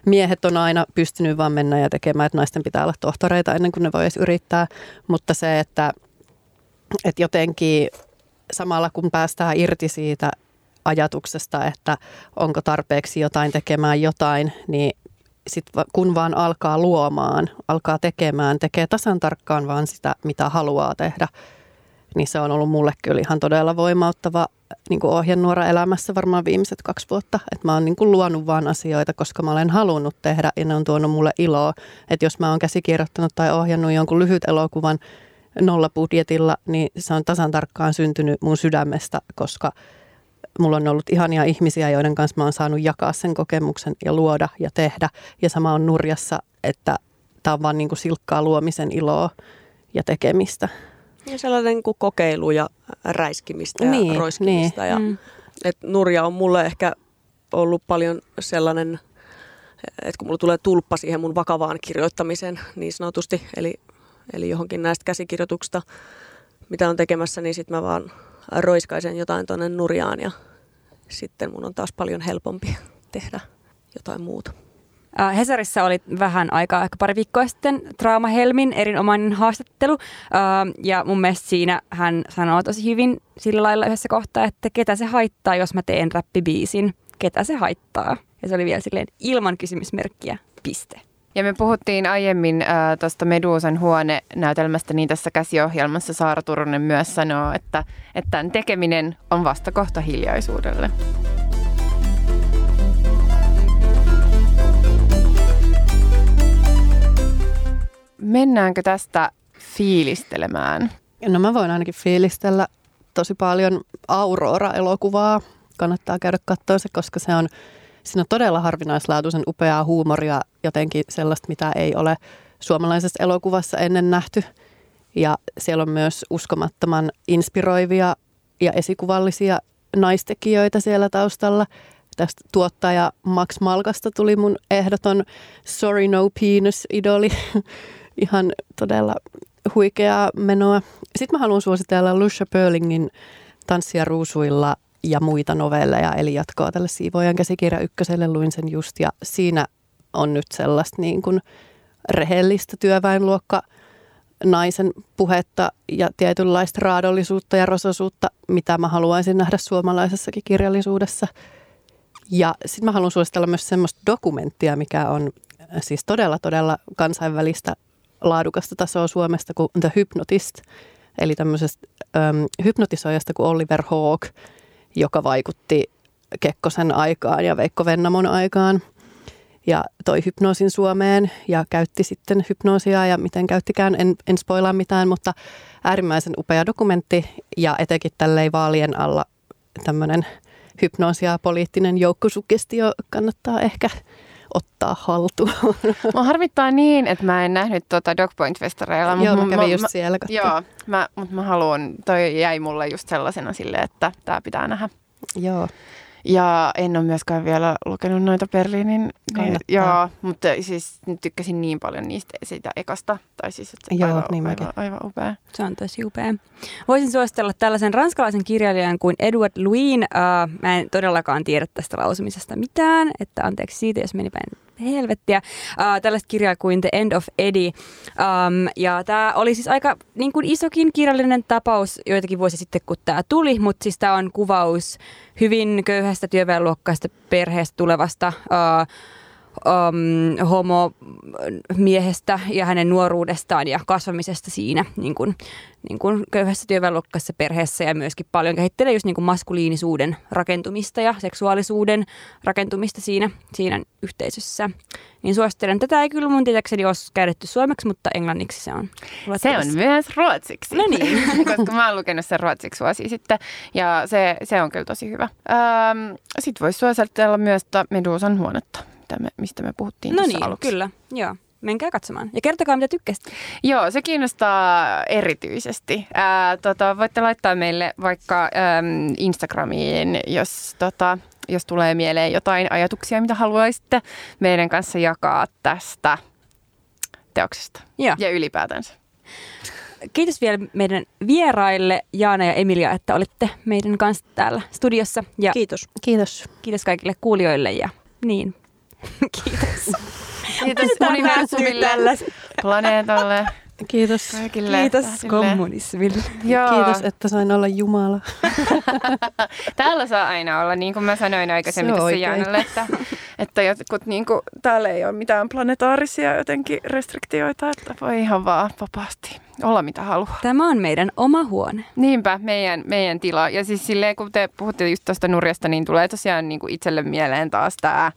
miehet on aina pystynyt vaan mennä ja tekemään, että naisten pitää olla tohtoreita ennen kuin ne voi edes yrittää, mutta se, että, että jotenkin samalla kun päästään irti siitä ajatuksesta, että onko tarpeeksi jotain tekemään jotain, niin sit kun vaan alkaa luomaan, alkaa tekemään, tekee tasan tarkkaan vaan sitä, mitä haluaa tehdä, niin se on ollut mulle kyllä ihan todella voimauttava niin kuin ohjenuora elämässä varmaan viimeiset kaksi vuotta. Että mä oon niin kuin luonut vaan asioita, koska mä olen halunnut tehdä ja ne on tuonut mulle iloa. Että jos mä oon käsikirjoittanut tai ohjannut jonkun lyhyt elokuvan nolla budjetilla, niin se on tasan tarkkaan syntynyt mun sydämestä, koska mulla on ollut ihania ihmisiä, joiden kanssa mä oon saanut jakaa sen kokemuksen ja luoda ja tehdä. Ja sama on Nurjassa, että tämä on vaan niin kuin silkkaa luomisen iloa ja tekemistä. Ja sellainen niin kuin kokeilu ja räiskimistä ja niin, roiskimista. Niin. Ja, mm. et Nurja on mulle ehkä ollut paljon sellainen, että kun mulla tulee tulppa siihen mun vakavaan kirjoittamiseen niin sanotusti, eli, eli johonkin näistä käsikirjoituksista, mitä on tekemässä, niin sitten mä vaan roiskaisen jotain tuonne Nurjaan ja sitten mun on taas paljon helpompi tehdä jotain muuta. Hesarissa oli vähän aikaa, ehkä pari viikkoa sitten, Trauma Helmin erinomainen haastattelu. Ja mun mielestä siinä hän sanoo tosi hyvin sillä lailla yhdessä kohtaa, että ketä se haittaa, jos mä teen räppibiisin. Ketä se haittaa. Ja se oli vielä silleen ilman kysymysmerkkiä, piste. Ja me puhuttiin aiemmin äh, tuosta Medusan huone-näytelmästä, niin tässä käsiohjelmassa Saara Turunen myös sanoo, että, että tämän tekeminen on vastakohta hiljaisuudelle. Mennäänkö tästä fiilistelemään? No mä voin ainakin fiilistellä tosi paljon Aurora-elokuvaa. Kannattaa käydä katsoa se, koska se on, siinä on todella harvinaislaatuisen upeaa huumoria, jotenkin sellaista, mitä ei ole suomalaisessa elokuvassa ennen nähty. Ja siellä on myös uskomattoman inspiroivia ja esikuvallisia naistekijöitä siellä taustalla. Tästä tuottaja Max Malkasta tuli mun ehdoton Sorry No Penis idoli ihan todella huikeaa menoa. Sitten mä haluan suositella Lucia Perlingin Tanssia ruusuilla ja muita novelleja, eli jatkoa tälle Siivojan käsikirja ykköselle, luin sen just, ja siinä on nyt sellaista niin kuin rehellistä työväenluokka naisen puhetta ja tietynlaista raadollisuutta ja rososuutta, mitä mä haluaisin nähdä suomalaisessakin kirjallisuudessa. Ja sitten mä haluan suositella myös semmoista dokumenttia, mikä on siis todella, todella kansainvälistä laadukasta tasoa Suomesta kuin The Hypnotist, eli tämmöisestä äm, hypnotisoijasta kuin Oliver Hawk, joka vaikutti Kekkosen aikaan ja Veikko Vennamon aikaan ja toi hypnoosin Suomeen ja käytti sitten hypnoosia ja miten käyttikään, en, en spoilaa mitään, mutta äärimmäisen upea dokumentti ja etenkin tälleen vaalien alla tämmöinen hypnoosia poliittinen joukkosugestio kannattaa ehkä ottaa haltuun. Mä harmittaa niin, että mä en nähnyt tuota Dogpoint-festareilla. Joo, mä kävin mä, just siellä Joo, mä, mutta mä haluan, toi jäi mulle just sellaisena silleen, että tämä pitää nähdä. Joo. Ja en ole myöskään vielä lukenut noita Berliinin. Niin, joo, mutta siis tykkäsin niin paljon niistä siitä ekasta. Tai siis, että joo, aivan, niin aivan, aivan, upea. Se on tosi upea. Voisin suositella tällaisen ranskalaisen kirjailijan kuin Edward Louin. Uh, mä en todellakaan tiedä tästä lausumisesta mitään, että anteeksi siitä, jos meni päin helvettiä. Uh, tällaista kirjaa kuin The End of Eddie. Um, ja tämä oli siis aika niin kuin isokin kirjallinen tapaus joitakin vuosia sitten, kun tämä tuli, mutta siis tämä on kuvaus hyvin köyhästä työväenluokkaista perheestä tulevasta uh, um, homomiehestä ja hänen nuoruudestaan ja kasvamisesta siinä niin kuin, niin kuin köyhässä työväenluokkaisessa perheessä ja myöskin paljon kehittelee just niin kuin maskuliinisuuden rakentumista ja seksuaalisuuden rakentumista siinä, siinä yhteisössä. Niin suosittelen. Tätä ei kyllä mun tietääkseni ole käännetty suomeksi, mutta englanniksi se on. Se on myös ruotsiksi. No niin. Koska mä oon lukenut sen ruotsiksi vuosi sitten ja se, se on kyllä tosi hyvä. Ähm, Sitten voisi suositella myös Medusan huonetta mitä me, mistä me puhuttiin No niin, aluksi. kyllä. Joo. Menkää katsomaan. Ja kertokaa, mitä tykkäsitte. Joo, se kiinnostaa erityisesti. Ää, tota, voitte laittaa meille vaikka äm, Instagramiin, jos, tota, jos tulee mieleen jotain ajatuksia, mitä haluaisitte meidän kanssa jakaa tästä teoksesta. Joo. Ja ylipäätänsä. kiitos vielä meidän vieraille Jaana ja Emilia, että olitte meidän kanssa täällä studiossa. Ja Kiitos. Kiitos. kiitos kaikille kuulijoille ja niin, kiitos. Kiitos universumille, planeetalle, Kiitos. kaikille. Kiitos tähdille. kommunismille. Joo. Kiitos, että sain olla Jumala. Täällä saa aina olla, niin kuin mä sanoin aikaisemmin tässä oikein. Jaanalle, että, että jotkut, niin kuin, täällä ei ole mitään planetaarisia jotenkin restriktioita, että voi ihan vaan vapaasti olla mitä haluaa. Tämä on meidän oma huone. Niinpä, meidän, meidän tila. Ja siis silleen, kun te puhutte just tuosta nurjasta, niin tulee tosiaan niin kuin itselle mieleen taas tämä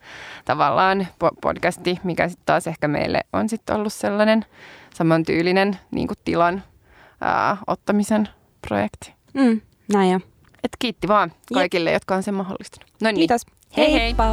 tavallaan po- podcasti, mikä sitten taas ehkä meille on sitten ollut sellainen samantyylinen niin kuin tilan ää, ottamisen projekti. Mm, näin jo. Et kiitti vaan kaikille, jotka on sen mahdollistanut. No niin. Kiitos. Hei. Heippa!